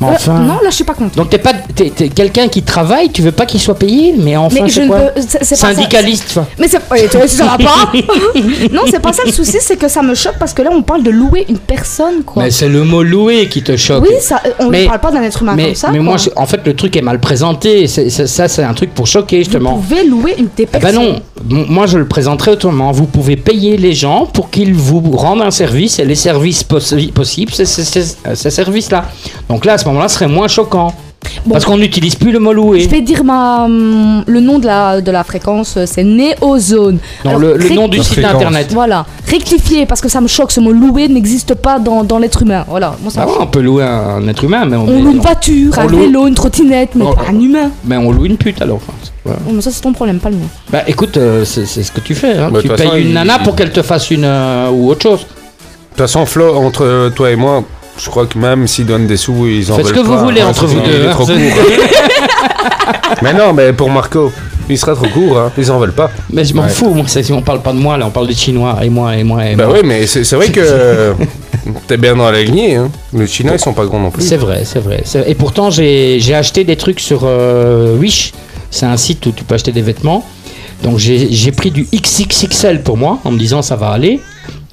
enfin.
non, là je suis pas contente.
Donc t'es pas t'es, t'es quelqu'un qui travaille, tu veux pas qu'il soit payé, mais enfin
Mais
c'est quoi
peux- c'est- c'est pas ça.
Syndicaliste.
Mais c'est ça va pas Non, c'est pas ça le souci, c'est que ça me choque parce que là on parle de louer une personne quoi.
Mais c'est le mot louer qui te choque.
Oui, ça, on ne parle pas d'un être humain
mais,
comme ça.
mais
quoi.
moi, je- en fait, le truc est mal présenté. C'est- c'est- ça, c'est un truc pour choquer, justement.
Vous pouvez louer une des
Eh ben non, moi je le présenterai autrement. Vous pouvez payer les gens pour qu'ils vous rendent un service et les services possi- possibles, c'est c'est- c'est- ces services-là. Donc là, à ce moment-là, ce serait moins choquant. Parce qu'on n'utilise plus le mot louer.
Je vais dire ma, hum, le nom de la, de la fréquence, euh, c'est Néozone.
Non,
Alors,
le, le
ré-
nom du
La
site
fréquence.
internet.
Voilà, rectifier parce que ça me choque, ce mot louer n'existe pas dans, dans l'être humain. Voilà, moi ça
Bah
me
ouais, on
choque.
peut louer un, être humain, mais on,
On loue une voiture,
On
un
loue-
vélo, une trottinette, mais
Oh,
pas un humain.
Mais on loue une pute alors. Enfin, c'est- voilà.
Oh, mais ça c'est ton problème, pas le mien.
Bah écoute, euh, c'est c'est ce que tu fais. hein.
Bah, de
tu
toute
payes
façon,
une
il-
nana pour qu'elle te fasse une euh, ou autre chose.
De toute façon, Flo, entre euh, toi et moi, je crois que même s'ils donnent des sous, ils en
Faites ce
veulent
que vous voulez entre vous
il
deux,
est
hein.
trop court. mais non, mais pour Marco, il sera trop court, hein. ils en veulent pas.
Mais je m'en
Ouais.
fous, moi, c'est- si on parle pas de moi, là, on parle des Chinois, et moi, et moi, et
Bah
moi.
oui, mais c'est c'est vrai que t'es bien dans la lignée. Hein. Les Chinois, ils sont pas grands non plus.
C'est vrai, c'est vrai. C'est- Et pourtant, j'ai j'ai acheté des trucs sur euh, Wish. C'est un site où tu peux acheter des vêtements. Donc j'ai j'ai pris du XXXL pour moi, en me disant ça va aller.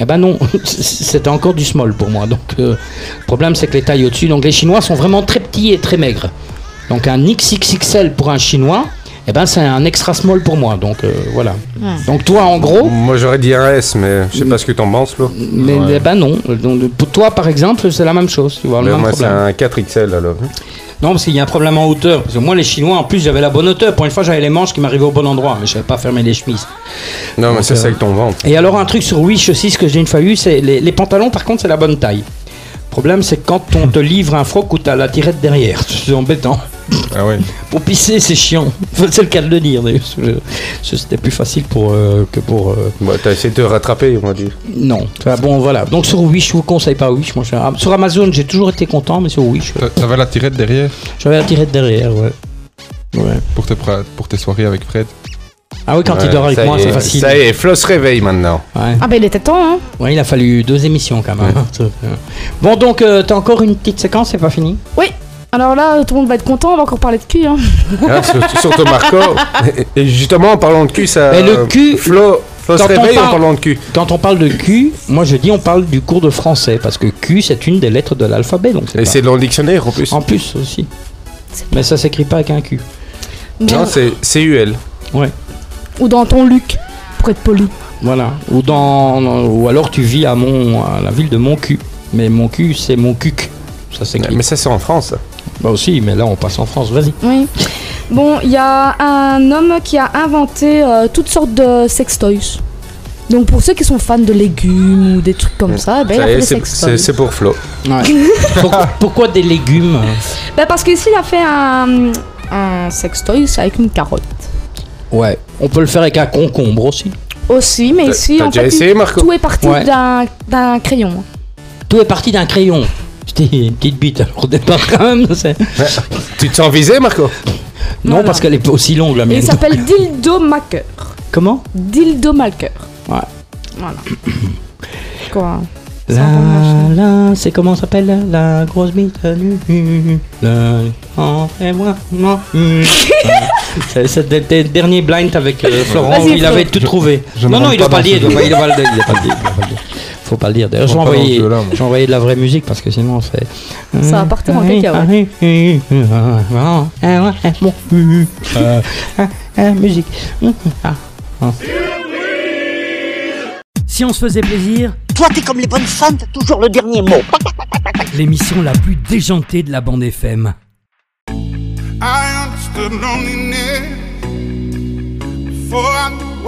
Eh ben non, c'était encore du small pour moi. Donc euh, le problème c'est que les tailles au-dessus, donc les Chinois sont vraiment très petits et très maigres. Donc un XXXL pour un Chinois, eh ben c'est un extra small pour moi. Donc euh, voilà. Donc toi en gros,
Moi, j'aurais dit un S, mais je sais pas ce que t'en penses, Flo.
mais eh ben non. Donc, pour toi par exemple, c'est la même chose. Tu vois le
Mais
même
moi, c'est un 4XL alors.
Non, parce qu'il y a un problème en hauteur. Parce que moi, les Chinois, en plus, j'avais la bonne hauteur. Pour une fois, j'avais les manches qui m'arrivaient au bon endroit, mais je savais pas fermer les chemises.
Non, mais
Donc,
ça, c'est
euh,
avec ton ventre.
Et alors, un truc sur Wish aussi, ce que j'ai une fois eu, c'est les, les pantalons, par contre, c'est la bonne taille. Le problème, c'est quand on te livre un froc où t'as la tirette derrière, c'est embêtant.
Ah ouais.
Pour pisser, c'est chiant. Enfin, c'est le cas de le dire, C'était plus facile pour, euh, que pour. euh,
Bah, t'as essayé de te rattraper, on va dire.
Non. Enfin, bon, voilà. Donc, sur Wish, je vous conseille pas Wish. Moi, je- Sur Amazon, j'ai toujours été content, mais sur Wish, euh,
T'a- T'avais la tirette derrière?
J'avais la tirette derrière, ouais. Ouais.
pour tes, pra- pour tes soirées avec Fred?
Ah oui, quand il
Ouais,
dort avec moi, c'est
est,
facile.
Ça y est, Flo se réveille maintenant.
Ouais.
Ah, bah il était temps, hein.
Ouais, il a fallu deux émissions quand même. hein. Bon, donc, euh, t'as encore une petite séquence, c'est pas fini?
Oui. Alors là, tout le monde va être content, on va encore parler de cul, hein.
Ah, surtout, Marco. Et justement, en parlant de cul, ça.
Mais le cul-
Flo, Flo se
Quand on
réveille en
parle-
parlant de cul.
Quand on parle de Q, moi je dis on parle du cours de français parce que Q c'est une des lettres de l'alphabet donc
Et
pas-
c'est dans le dictionnaire en plus.
en plus aussi. Mais ça s'écrit pas avec un Q.
Non, c'est CUL.
Ouais.
Ou dans ton Luc, pour être poli.
Voilà. Ou dans ou alors tu vis à mon à la ville de Moncu. Mais Moncu c'est mon cuc. Ça s'écrit.
Mais ça, c'est en France.
Bah aussi, mais là on passe en France. Vas-y.
Oui. Bon, il y a un homme qui a inventé euh, toutes sortes de sextoys. Donc pour ceux qui sont fans de légumes ou des trucs comme ça, ben, il a
Ça y
fait
est,
des
c'est-
sextoys.
c'est c'est pour Flo.
pourquoi, pourquoi des légumes?
Ben, parce qu'ici, il a fait un, un sextoy avec une carotte.
Ouais. On peut le faire avec un concombre aussi.
Aussi, mais ici, en
déjà
fait,
essayé,
il-
Marco?
tout est parti
Ouais.
d'un crayon.
Tout est parti d'un crayon. C'était une petite bite alors au départ quand même.
Tu te sens visé, Marco?
Non,
Voilà.
parce qu'elle est pas aussi longue la
Et
mienne.
il s'appelle Dildo Maker.
Comment?
Dildo Maker.
Ouais.
Voilà. Quoi?
La, la, c'est comment ça s'appelle la grosse bite nue La, fais-moi, non. c'est c'est le le dernier blind avec euh, Florent
Vas-y,
où il
Flo.
avait tout trouvé.
je
non, non, il doit
pas dans
dire, doit il doit pas le dire, il doit pas le dire. faut pas le dire. D'ailleurs, j'ai envoyé, envoyé, de la vraie musique parce que sinon, c'est.
Ça va partir en
caca, ah, ah, ouais. Musique. Si on se faisait plaisir.
Toi, t'es comme les bonnes femmes, t'as toujours le dernier mot.
L'émission la plus déjantée de la bande FM.
I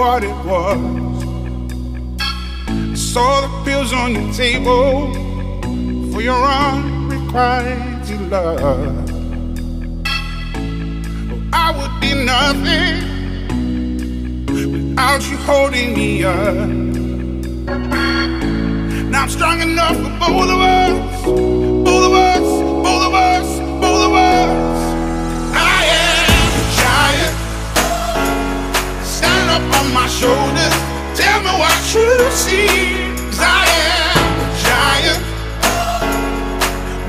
what it was. Saw the pills on your table for your unrequited love. Well, I would be nothing without you holding me up. Now I'm strong enough for both of us, both of us, both of us, both of us. I am a giant. Stand up on my shoulders. Tell me what you see. I am a giant.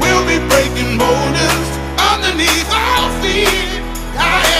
We'll be breaking borders underneath our feet. I